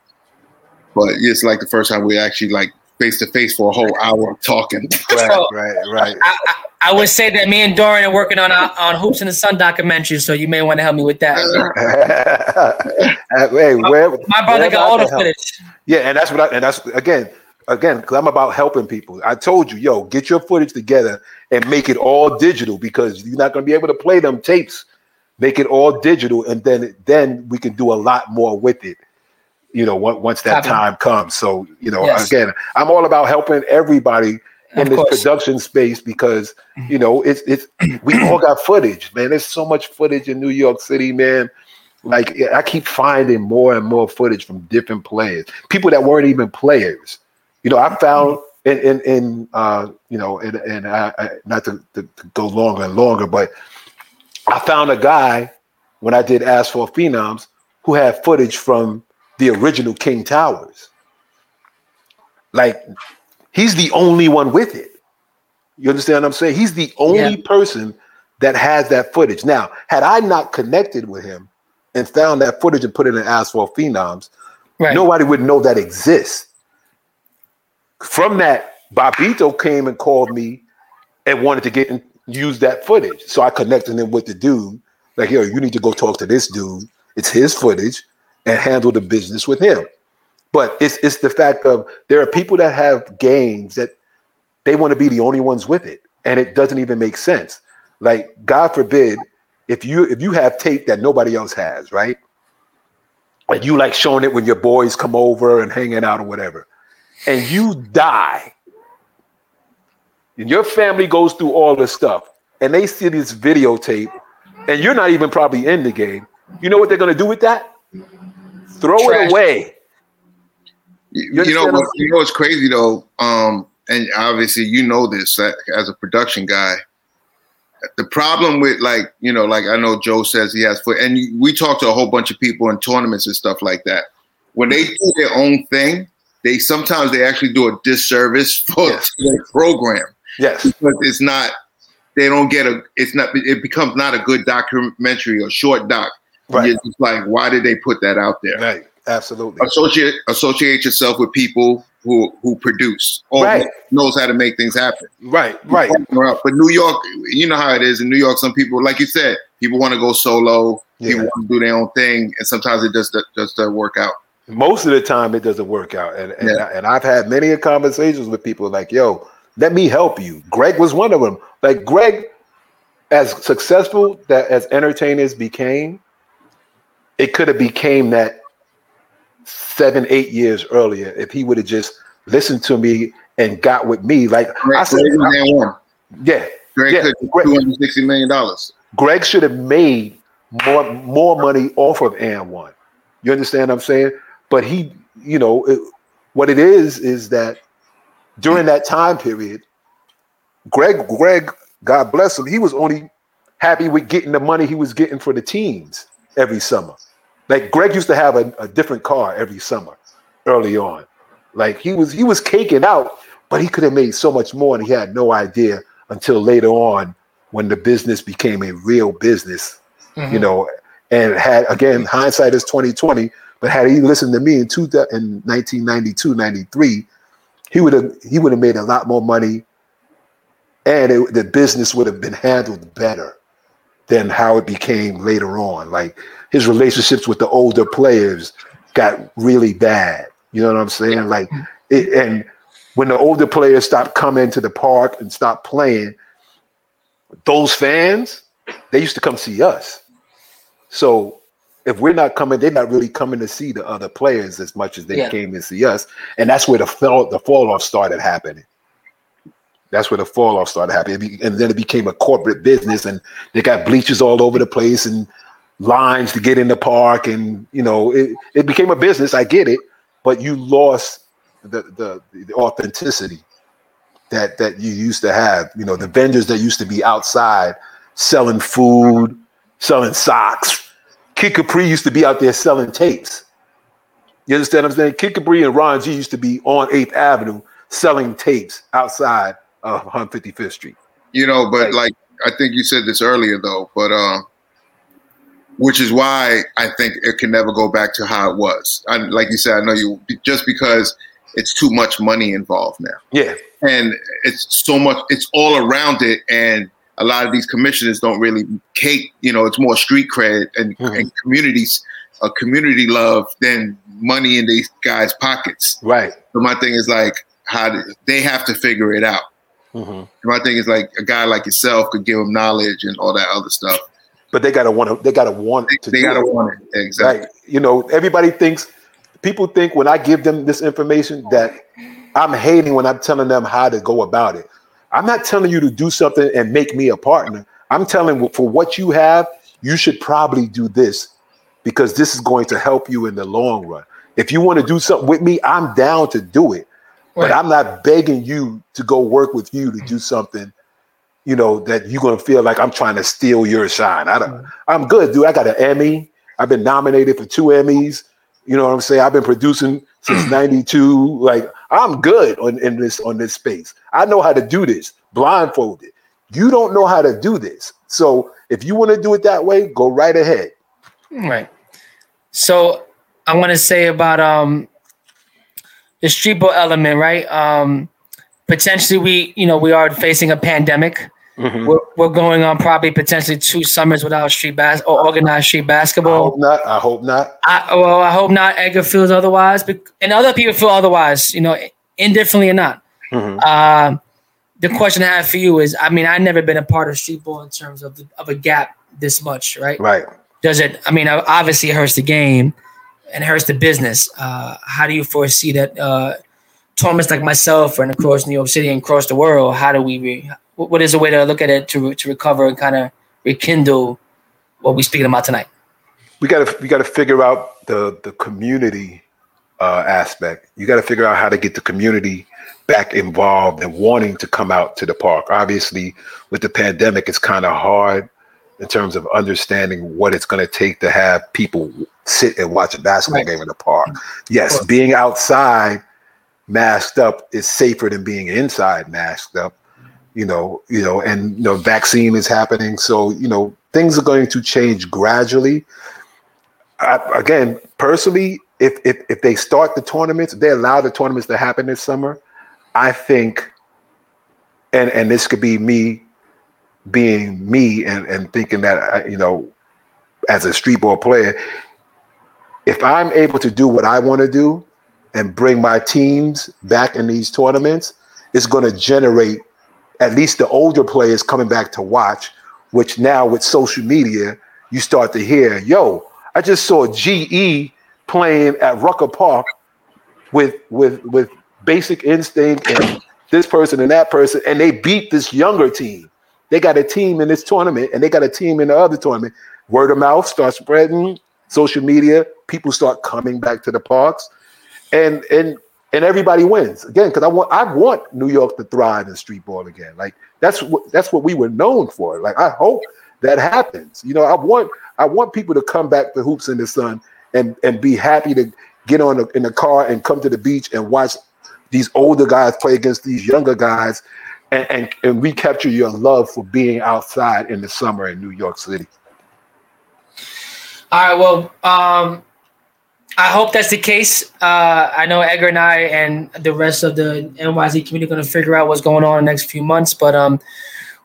but it's like the first time we actually like face to face for a whole hour talking. Right, right, right. I, I, I, would say that me and Dorian are working on uh, on Hoops in the Sun documentary, so you may want to help me with that. hey, where, my brother got all the footage. Yeah, and that's what I and that's again again, because I'm about helping people. I told you, yo, get your footage together and make it all digital because you're not going to be able to play them tapes. Make it all digital, and then then we can do a lot more with it. You know, once that time comes. So you know, yes. again, I'm all about helping everybody in of this course. production space because mm-hmm. you know it's it's we all got footage, man. There's so much footage in New York City, man. Like I keep finding more and more footage from different players, people that weren't even players you know, I found in in, in uh, you know, and and I, I, not to, to, to, go longer and longer, but I found a guy when I did Asphalt Phenoms who had footage from the original King Towers. Like he's the only one with it. You understand what I'm saying? He's the only yeah. person that has that footage. Now, had I not connected with him and found that footage and put it in Asphalt Phenoms, right. nobody would know that exists. From that, Bobbito came and called me and wanted to get and use that footage. So I connected him with the dude. Like, yo, you need to go talk to this dude. It's his footage and handle the business with him. But it's it's the fact of there are people that have games that they want to be the only ones with it, and it doesn't even make sense. Like, God forbid, if you if you have tape that nobody else has, right? And you like showing it when your boys come over and hanging out or whatever and you die, and your family goes through all this stuff, and they see this videotape, and you're not even probably in the game, you know what they're going to do with that? Throw Trash. it away. You, you know what? You know what's crazy though, um, and obviously you know this as a production guy. The problem with like you know, like I know Joe says he has foot, and we talk to a whole bunch of people in tournaments and stuff like that. When they do their own thing, they sometimes they actually do a disservice for yes. their program. Yes, because it's not. They don't get a. It's not. It becomes not a good documentary or short doc. Right. You're just like, why did they put that out there? Right. Absolutely. Associate associate yourself with people who who produce or right. knows how to make things happen. Right. Right. But New York, you know how it is in New York. Some people, like you said, people want to go solo. Yeah. People want to do their own thing, and sometimes it just just doesn't work out most of the time it doesn't work out and and, yeah. and i've had many conversations with people like yo let me help you greg was one of them like greg as successful that as entertainers became it could have became that seven eight years earlier if he would have just listened to me and got with me. Like greg, i said I, yeah greg yeah, greg, 260 million dollars. Greg should have made more more money off of AND1 you understand what i'm saying? But he, you know, it, what it is is that during that time period, Greg, Greg, God bless him, he was only happy with getting the money he was getting for the teams every summer. Like Greg used to have a, a different car every summer early on. Like he was he was caking out, but he could have made so much more, and he had no idea until later on when the business became a real business. Mm-hmm. You know, and had again hindsight is 2020 but had he listened to me in, two, in 1992, 93, he would have he would have made a lot more money, and it, the business would have been handled better. Than how it became later on. Like his relationships with the older players got really bad. You know what I'm saying? Like, it, and when the older players stopped coming to the park and stopped playing, those fans they used to come see us. So if we're not coming, they're not really coming to see the other players as much as they yeah. came to see us, and that's where the fall the fall off started happening. That's where the fall off started happening, and then it became a corporate business, and they got bleachers all over the place and lines to get in the park, and you know it, it became a business. I get it, but you lost the the, the authenticity that that you used to have. You know, the vendors that used to be outside selling food, selling socks. Kid Capri used to be out there selling tapes. You understand what I'm saying? Kid Capri and Ron G used to be on 8th Avenue selling tapes outside of 155th Street. You know, but like I think you said this earlier though, but uh which is why I think it can never go back to how it was. I, like you said, I know you just because it's too much money involved now. Yeah, and it's so much. It's all around it, and a lot of these commissioners don't really cake. You know, it's more street cred and, mm-hmm. and communities, a community love than money in these guys' pockets. Right. So my thing is like, how do, they have to figure it out. Mm-hmm. My thing is like a guy like yourself could give them knowledge and all that other stuff. But they gotta want to. They gotta want to. They gotta it. want it exactly. Like, you know, everybody thinks. People think when I give them this information that I'm hating when I'm telling them how to go about it. I'm not telling you to do something and make me a partner. I'm telling for what you have, you should probably do this because this is going to help you in the long run. If you want to do something with me, I'm down to do it. Right. But I'm not begging you to go work with you to do something, you know, that you're gonna feel like I'm trying to steal your shine. I don't mm-hmm. I'm good, dude. I got an Emmy. I've been nominated for two Emmys. You know what I'm saying? I've been producing since 92. Like I'm good on in this on this space. I know how to do this blindfolded. You don't know how to do this. So if you want to do it that way, go right ahead. Right. So I want to say about um the street ball element, right? Um potentially we, you know, we are facing a pandemic. Mm-hmm. We're, we're going on probably potentially two summers without street bas or organized street basketball. I hope not. I hope not. I, well, I hope not. Edgar feels otherwise, but, and other people feel otherwise. You know, indifferently or not. Mm-hmm. Uh, the question I have for you is: I mean, I've never been a part of street ball in terms of the, of a gap this much, right? Right. Does it? I mean, obviously, it hurts the game and hurts the business. Uh, how do you foresee that? Uh, tournaments like myself and across New York City and across the world, how do we re- what is a way to look at it to to recover and kind of rekindle what we're speaking about tonight? We got to we got to figure out the the community uh, aspect. You got to figure out how to get the community back involved and wanting to come out to the park. Obviously, with the pandemic, it's kind of hard in terms of understanding what it's going to take to have people sit and watch a basketball right. game in the park. Yes, being outside masked up is safer than being inside masked up you know, you know, and you know, vaccine is happening, so you know, things are going to change gradually. I, again, personally, if, if if they start the tournaments, they allow the tournaments to happen this summer, I think, and and this could be me being me and and thinking that uh, you know, as a street ball player, if I'm able to do what I want to do and bring my teams back in these tournaments, it's going to generate at least the older players coming back to watch, which now with social media, you start to hear, yo, I just saw GE playing at Rucker Park with with with basic instinct and this person and that person, and they beat this younger team. They got a team in this tournament and they got a team in the other tournament. Word of mouth starts spreading, social media, people start coming back to the parks. And and and everybody wins again because I want I want New York to thrive in street ball again. Like that's what that's what we were known for. Like I hope that happens. You know, I want I want people to come back to hoops in the sun and and be happy to get on the, in the car and come to the beach and watch these older guys play against these younger guys and, and, and recapture your love for being outside in the summer in New York City. All right. Well, um, I hope that's the case. Uh, I know Edgar and I and the rest of the NYZ community are going to figure out what's going on in the next few months, but um,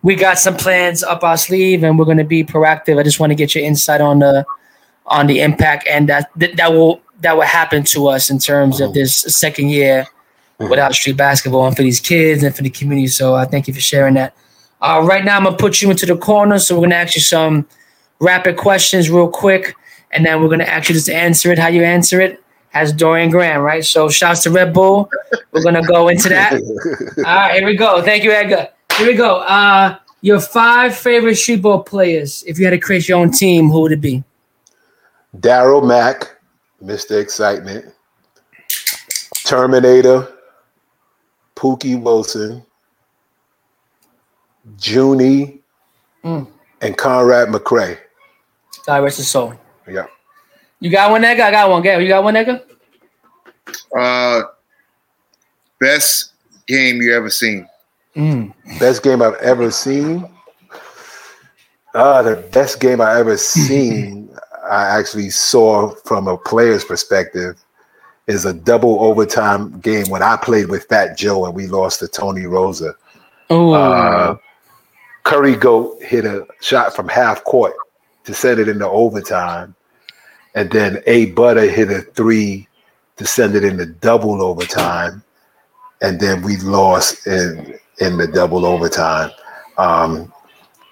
we got some plans up our sleeve, and we're going to be proactive. I just want to get your insight on the on the impact and that that, will that will happen to us in terms mm-hmm. of this second year mm-hmm. without street basketball and for these kids and for the community. So I uh, thank you for sharing that. Uh, right now, I'm gonna put you into the corner, so we're gonna ask you some rapid questions real quick, and then we're gonna actually just answer it how you answer it. as Dorian Graham, right? So shouts to Red Bull. We're gonna go into that. All right, here we go. Thank you, Edgar. Here we go. Uh, your five favorite ball players. If you had to create your own team, who would it be? Daryl Mack, Mr. Excitement, Terminator, Pookie Wilson, Junie, mm. and Conrad McRae. God rest his soul. Yeah. You got one, nigga? I got one. Gail, you got one, nigga? Uh, best game you ever seen? Mm. Best game I've ever seen? Uh, the best game I ever seen, I actually saw from a player's perspective, is a double overtime game when I played with Fat Joe and we lost to Tony Rosa. Oh. Uh, Curry Goat hit a shot from half court to send it into overtime. And then A Butter hit a three to send it into double overtime. And then we lost in in the double overtime. Um,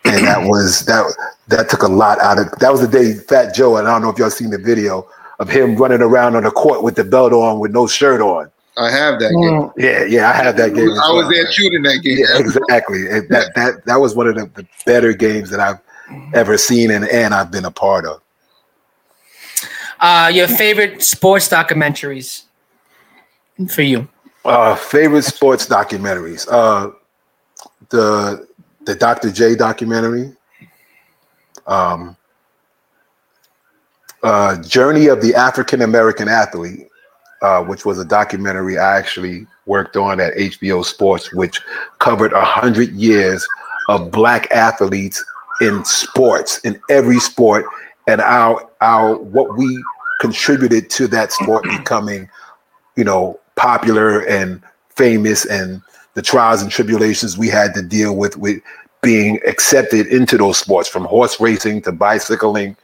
and that was that that took a lot out of that was the day Fat Joe, and I don't know if y'all seen the video of him running around on the court with the belt on with no shirt on. I have that game. Yeah, yeah, I have that game. I was there shooting that game. Yeah, exactly. And that that that was one of the, the, better games that I've ever seen and, and I've been a part of. Uh, your favorite sports documentaries for you? Uh, favorite sports documentaries. Uh, the the Dr. J documentary. Um, uh, Journey of the African American Athlete uh, which was a documentary I actually worked on at HBO Sports, which covered a hundred years of black athletes in sports, in every sport, and our our what we contributed to that sport becoming, you know, popular and famous, and the trials and tribulations we had to deal with with being accepted into those sports, from horse racing to bicycling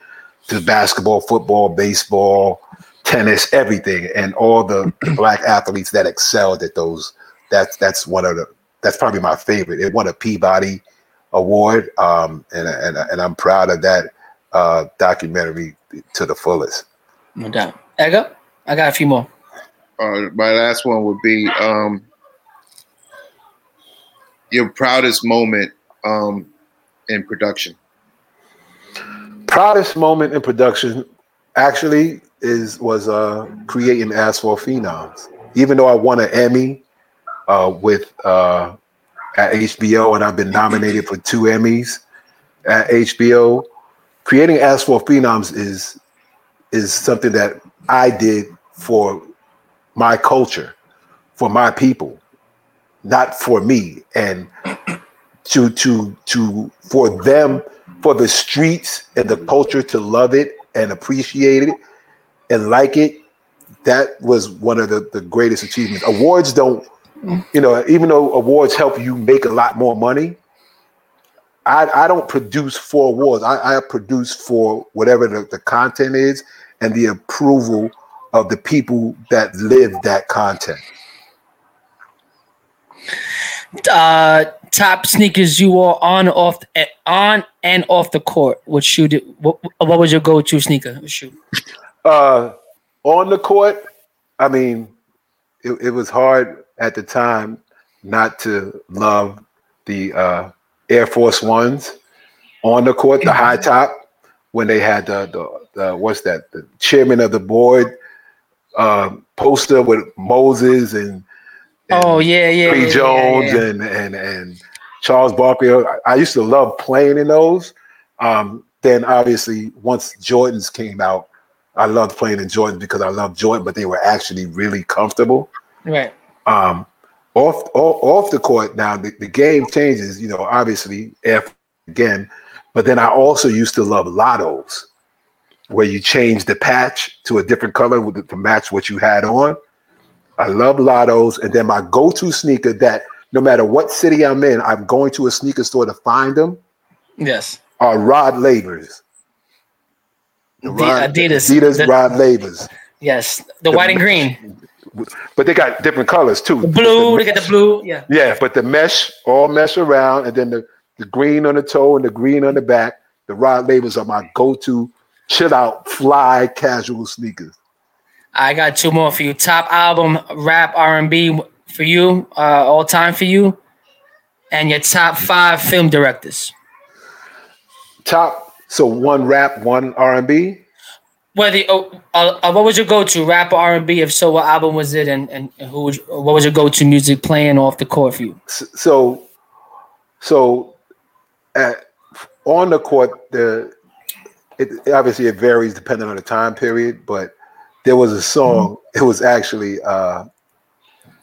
to basketball, football, baseball, tennis, everything, and all the black athletes that excelled at those. That's that's one of the that's probably my favorite. It won a Peabody Award, um, and and and I'm proud of that uh, documentary to the fullest. No doubt. Ego, I got a few more. Uh, my last one would be um, your proudest moment um, in production. Proudest moment in production, actually, is was uh, creating Asphalt Phenoms. Even though I won an Emmy uh, with uh, at HBO, and I've been nominated for two Emmys at HBO, creating Asphalt Phenoms is is something that I did for my culture, for my people, not for me, and to to to for them, for the streets and the culture to love it and appreciate it and like it, that was one of the, the greatest achievements. Awards don't, you know, even though awards help you make a lot more money, I, I don't produce for awards. I, I produce for whatever the, the content is and the approval of the people that live that content. Uh, top sneakers you wore on off on and off the court. What shoe did, what, what was your go to sneaker? What shoe? Uh, on the court, I mean, it, it was hard at the time not to love the uh, Air Force Ones on the court, the high top, when they had the, the, the what's that, the chairman of the board um, poster with Moses and, and oh yeah, yeah, Free yeah, Jones yeah, yeah. and and and Charles Barkley. I, I, used to love playing in those. Um, then obviously once Jordans came out, I loved playing in Jordan because I loved Jordan, but they were actually really comfortable. Right. Um, off, off off the court now, the, the game changes. You know, obviously, F again, but then I also used to love lottos, where you change the patch to a different color with, to match what you had on. I love lottos, and then my go-to sneaker that no matter what city I'm in, I'm going to a sneaker store to find them. Yes. Are Rod Lavers. The Rod, Adidas. Adidas the, Rod Lavers. Yes, the, the, white and green. But they got different colors too. The blue, the they got the blue. Yeah. Yeah, but the mesh, all mesh around, and then the, the green on the toe and the green on the back. The Rod Lavers are my go-to chill out, fly, casual sneakers. I got two more for you. Top album, rap, R and B for you, uh, all time for you, and your top five film directors. Top, so one rap, one R and B. Whether uh, uh, what was your go-to rap or R and B? If so, what album was it, and and who was, what was your go-to music playing off the court for you? So, so at, on the court, the it, obviously it varies depending on the time period, but there was a song. Mm-hmm. It was actually uh,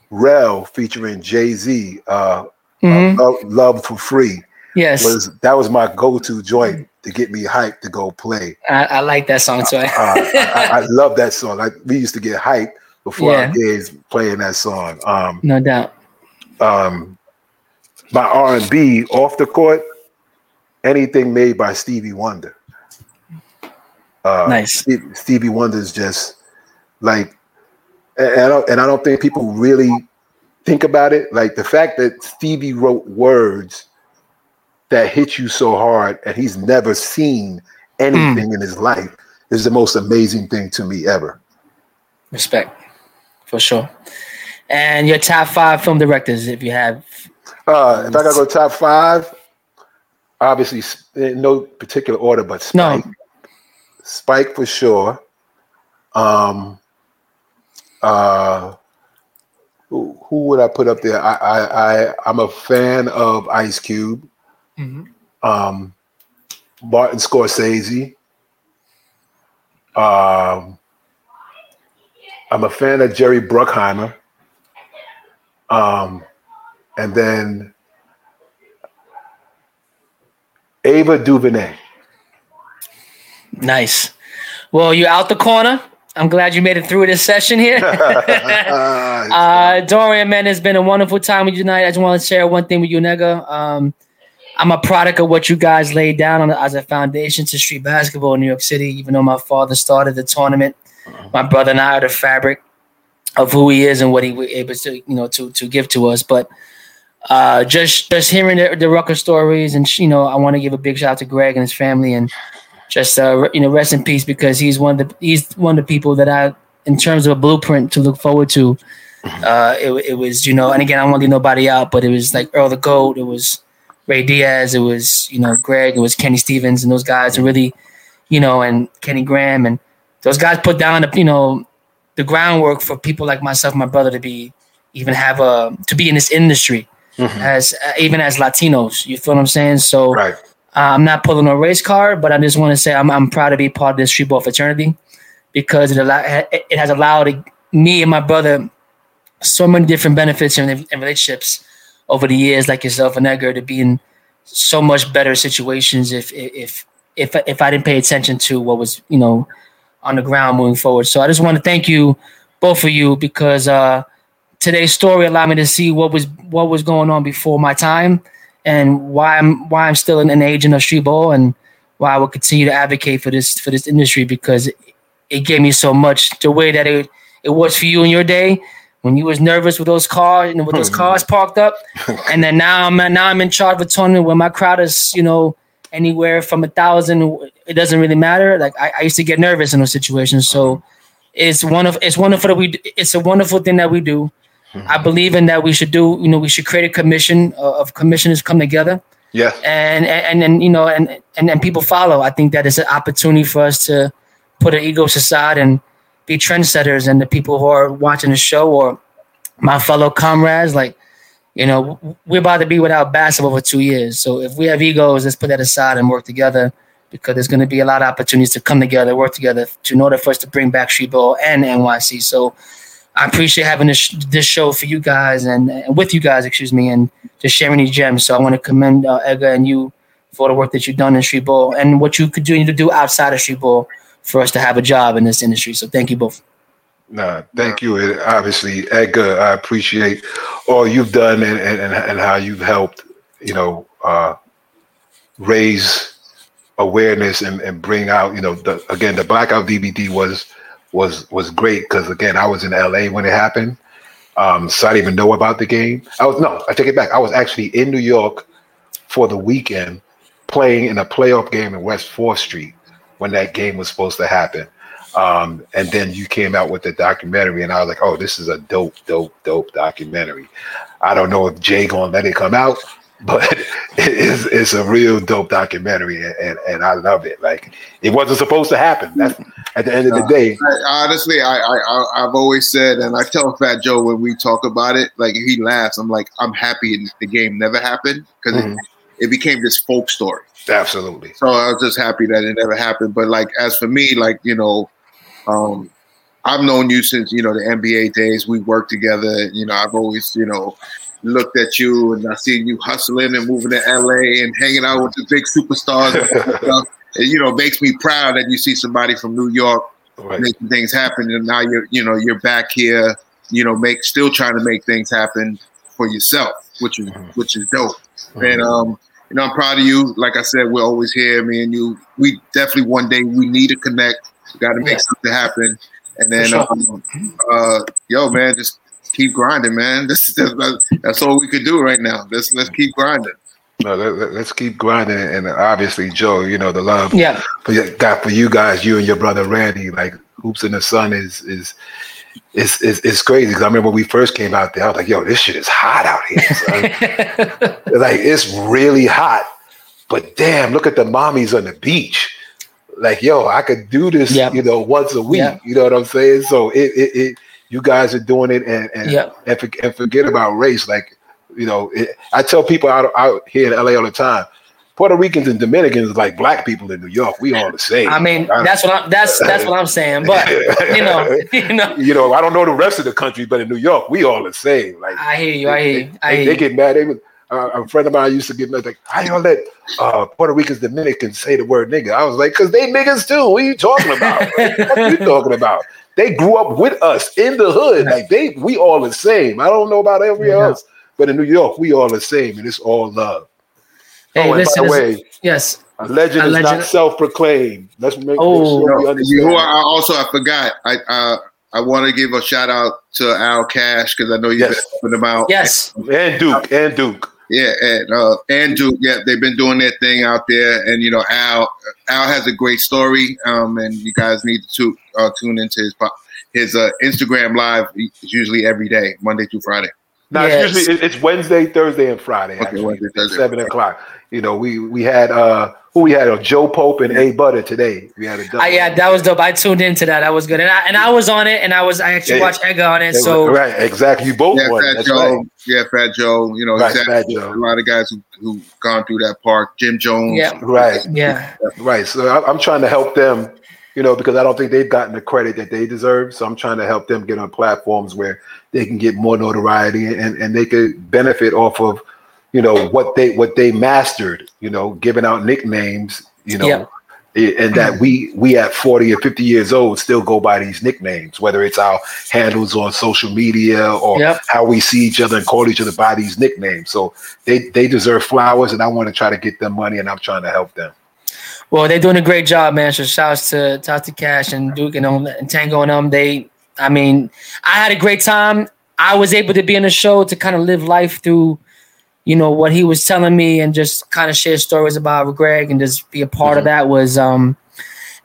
Rell featuring Jay Z, uh, mm-hmm. uh, Love, for Free. Yes, was that was my go-to joint to get me hyped to go play. I, I like that song too. Uh, I, I, love that song. I, we used to get hyped before yeah. our days playing that song. Um, no doubt. Um, my R and B off the court, anything made by Stevie Wonder. Uh, nice. Stevie, Stevie Wonder's just like, and I, don't, and I don't think people really think about it. Like the fact that Stevie wrote words that hit you so hard, and he's never seen anything mm. in his life is the most amazing thing to me ever. Respect, for sure. And your top five film directors, if you have. Uh, if I gotta go top five, obviously in no particular order, but Spike. No. Spike for sure. Um, uh, who, who would I put up there? I, I, I I'm a fan of Ice Cube. Mm-hmm. Um, Martin Scorsese. Um, I'm a fan of Jerry Bruckheimer. Um, and then Ava DuVernay. Nice. Well, you're out the corner. I'm glad you made it through this session here. uh, Dorian, man, it's been a wonderful time with you tonight. I just want to share one thing with you, nigga. Um, I'm a product of what you guys laid down on, as a foundation to street basketball in New York City. Even though my father started the tournament, uh-huh. my brother and I are the fabric of who he is and what he was able to, you know, to to give to us. But uh, just just hearing the, the Rucker stories, and you know, I want to give a big shout out to Greg and his family, and just uh, you know, rest in peace because he's one of the he's one of the people that I, in terms of a blueprint to look forward to. Uh, it, it was you know, and again, I don't want to leave nobody out, but it was like Earl the Goat, it was Ray Diaz, it was you know Greg, it was Kenny Stevens, and those guys are really, you know, and Kenny Graham, and those guys put down the you know the groundwork for people like myself, my brother, to be even have a to be in this industry mm-hmm. as uh, even as Latinos. You feel what I'm saying? So. Right uh, I'm not pulling a race car, but I just want to say I'm, I'm proud to be part of this street ball fraternity because it, allow, it has allowed me and my brother so many different benefits and, and relationships over the years, like yourself and Edgar, to be in so much better situations if if if if I didn't pay attention to what was you know on the ground moving forward. So I just want to thank you both of you because uh, today's story allowed me to see what was what was going on before my time and why I'm why I'm still an, an agent of street ball and why I will continue to advocate for this for this industry because it, it gave me so much the way that it it was for you in your day when you was nervous with those cars, you know, with those oh, cars parked up, and then now I'm now I'm in charge of a tournament where my crowd is, you know, anywhere from a thousand. It doesn't really matter. Like I, I used to get nervous in those situations, so it's one of it's wonderful that we. It's a wonderful thing that we do. I hmm. believe in that we should do, you know, we should create a commission uh, of commissioners come together. Yeah. And and and you know, and and and people follow. I think that is an opportunity for us to put our egos aside and be trendsetters and the people who are watching the show or my fellow comrades, like, you know, we're about to be without basketball for two years. So if we have egos, let's put that aside and work together because there's going to be a lot of opportunities to come together, work together to, in order for us to bring back street ball and NYC. So I appreciate having this this show for you guys and, and, with you guys, excuse me, and just sharing these gems. So I want to commend uh, Edgar and you for the work that you've done in street ball and what you continue to do outside of street ball for us to have a job in this industry. So thank you both. No, thank you. And obviously, Edgar, I appreciate all you've done and, and, and how you've helped, you know, uh, raise awareness and, and bring out, you know, the, again, the blackout DVD was was was great because again, I was in LA when it happened. Um, so I didn't even know about the game. I was no, I take it back. I was actually in New York for the weekend playing in a playoff game in West Fourth Street when that game was supposed to happen. Um, and then you came out with the documentary, and I was like, "Oh, this is a dope, dope, dope documentary." I don't know if Jay gonna let it come out, but it's it's a real dope documentary, and and I love it. Like it wasn't supposed to happen. That's at the end of the day. I, honestly, I, I I've always said, and I tell Fat Joe when we talk about it, like he laughs. I'm like, I'm happy the game never happened because mm-hmm. It, became this folk story. Absolutely. So I was just happy that it never happened. But like as for me, like you know, um, I've known you since you know the NBA days. We worked together. You know, I've always you know looked at you and I seen you hustling and moving to LA and hanging out with the big superstars and stuff. It, you know, makes me proud that you see somebody from New York right. making things happen, and now you're you know you're back here. You know, make still trying to make things happen for yourself, which is mm-hmm. which is dope. Mm-hmm. And um, you know, I'm proud of you. Like I said, we're always here, me and you. We definitely one day we need to connect. We got to make yeah. something happen. And then, sure. um, uh, yo, man, just keep grinding, man. This, that's, that's all we could do right now. Let's let's keep grinding. No, let, us keep grinding, and obviously, Joe, you know the love, yeah, for that for you guys, you and your brother Randy, like hoops in the sun is is it's it's, it's crazy because I remember when we first came out there, I was like, "Yo, this shit is hot out here." like it's really hot, but damn, look at the mommies on the beach like, yo, I could do this, yep. you know, once a week. Yep. You know what I'm saying? So it, it, it you guys are doing it, and and yep. and, for, and, forget about race. Like, you know, it, I tell people out out here in LA all the time. Puerto Ricans and Dominicans like black people in New York. We all the same. I mean, that's what I'm that's that's what I'm saying. But you know, you know, you know, I don't know the rest of the country, but in New York, we all the same. Like I hear you, I hear you. I hear they, they get mad. They would, uh, a friend of mine used to get mad like, "How y'all let uh, Puerto Ricans, Dominicans say the word nigga?" I was like, "Cause they niggas too. What are you talking about? what are you talking about? They grew up with us in the hood. Like they, we all the same. I don't know about everywhere yeah. else, but in New York, we all the same, and it's all love." Hey, oh, listen, by the way, yes, a legend a is not self-proclaimed. Let's make, oh, make sure we understand. You, I also I forgot. I uh, I want to give a shout out to Al Cash because I know you've yes. been helping him out. Yes, and Duke, and Duke. Yeah, and uh, and Duke, yeah, they've been doing their thing out there, and you know, Al Al has a great story, um, and you guys need to uh, tune into his his uh, Instagram live. It's usually every day, Monday through Friday. No, yes. it's usually it's Wednesday, Thursday, and Friday. Okay, actually, Wednesday, Thursday, seven Friday. o'clock. You know, we we had uh who we had uh, Joe Pope and A Butter today. We had a double. Yeah, that was dope. I tuned into that. That was good, and I and I was on it, and I was I actually yeah, watched Edgar on it. So right, exactly. You both yeah, won. Fat That's Joe. Right. Yeah, Fat Joe. You know, right, exactly. a lot of guys who who gone through that park. Jim Jones. Yeah. Right. Yeah. Right. So I'm trying to help them you know, because I don't think they've gotten the credit that they deserve. So I'm trying to help them get on platforms where they can get more notoriety and, and they could benefit off of you know what they what they mastered you know giving out nicknames you know yep. and that we we at 40 or 50 years old still go by these nicknames whether it's our handles on social media or yep. how we see each other and call each other by these nicknames so they they deserve flowers and i want to try to get them money and i'm trying to help them well they're doing a great job man so shouts to Tati cash and duke and, and tango and them they i mean i had a great time i was able to be in the show to kind of live life through you know what he was telling me and just kind of share stories about Greg and just be a part mm-hmm. of that was um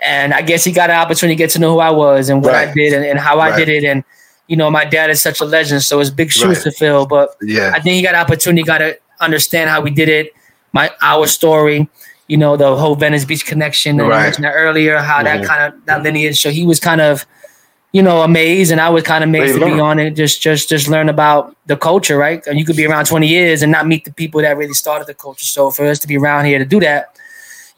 and I guess he got an opportunity to get to know who I was and what right. I did and, and how right. I did it and you know my dad is such a legend so it's big shoes right. to fill but yeah I think he got an opportunity got to understand how we did it my our story you know the whole Venice Beach connection that I mentioned earlier how mm-hmm. that kind of that lineage so he was kind of you know, amazed, and I was kind of amazed to be on it. Just, just, just learn about the culture, right? And you could be around twenty years and not meet the people that really started the culture. So for us to be around here to do that,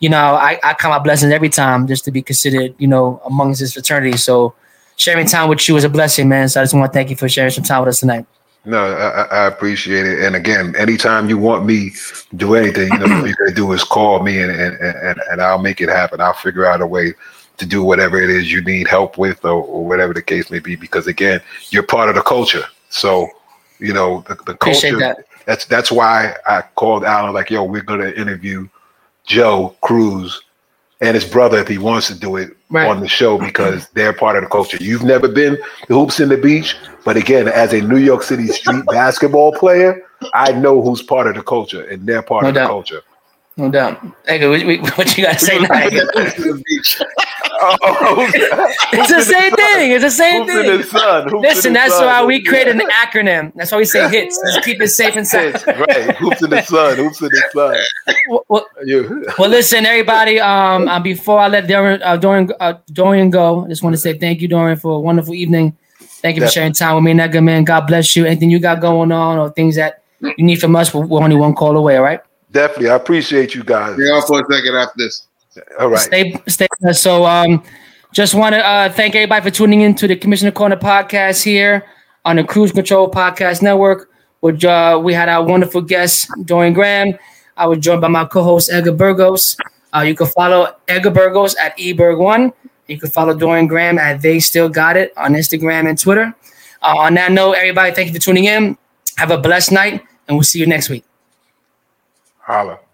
you know, I, I count my blessings every time just to be considered, you know, amongst this fraternity. So sharing time with you was a blessing, man. So I just want to thank you for sharing some time with us tonight. No, I, I, appreciate it. And again, anytime you want me to do anything, you know, you can do is call me and, and, and, and I'll make it happen. I'll figure out a way to do whatever it is you need help with or, or whatever the case may be. Because again, you're part of the culture. So, you know, the, the culture. That. That's that's why I called Alan like, yo, we're gonna interview Joe Cruz and his brother if he wants to do it right. on the show because they're part of the culture. You've never been to Hoops in the Beach, but again, as a New York City street basketball player, I know who's part of the culture and they're part no of doubt. the culture. No doubt. Hey, what, what you got to say now? it's the same thing. It's the same thing. Sun. Listen, that's sun. why we created an acronym. That's why we say hits. Just keep it safe and sound. right. Hoops in the sun. Hoops in the sun. Well, well, well listen, everybody. Um, uh, before I let Dorian, uh, Dorian, uh, Dorian go, I just want to say thank you, Dorian, for a wonderful evening. Thank you for sharing time with me, and that good man. God bless you. Anything you got going on or things that you need from us, we're only one call away, all right? Definitely. I appreciate you guys. Hang on for a second after this. All right. Stay, stay. So, um, just want to uh, thank everybody for tuning in to the Commissioner Corner podcast here on the Cruz Control Podcast Network. Which uh, we had our wonderful guest Dorian Graham. I was joined by my co-host Edgar Burgos. Uh, you can follow Edgar Burgos at eberg1. You can follow Dorian Graham at They Still Got It on Instagram and Twitter. Uh, on that note, everybody, thank you for tuning in. Have a blessed night, and we'll see you next week. Rala.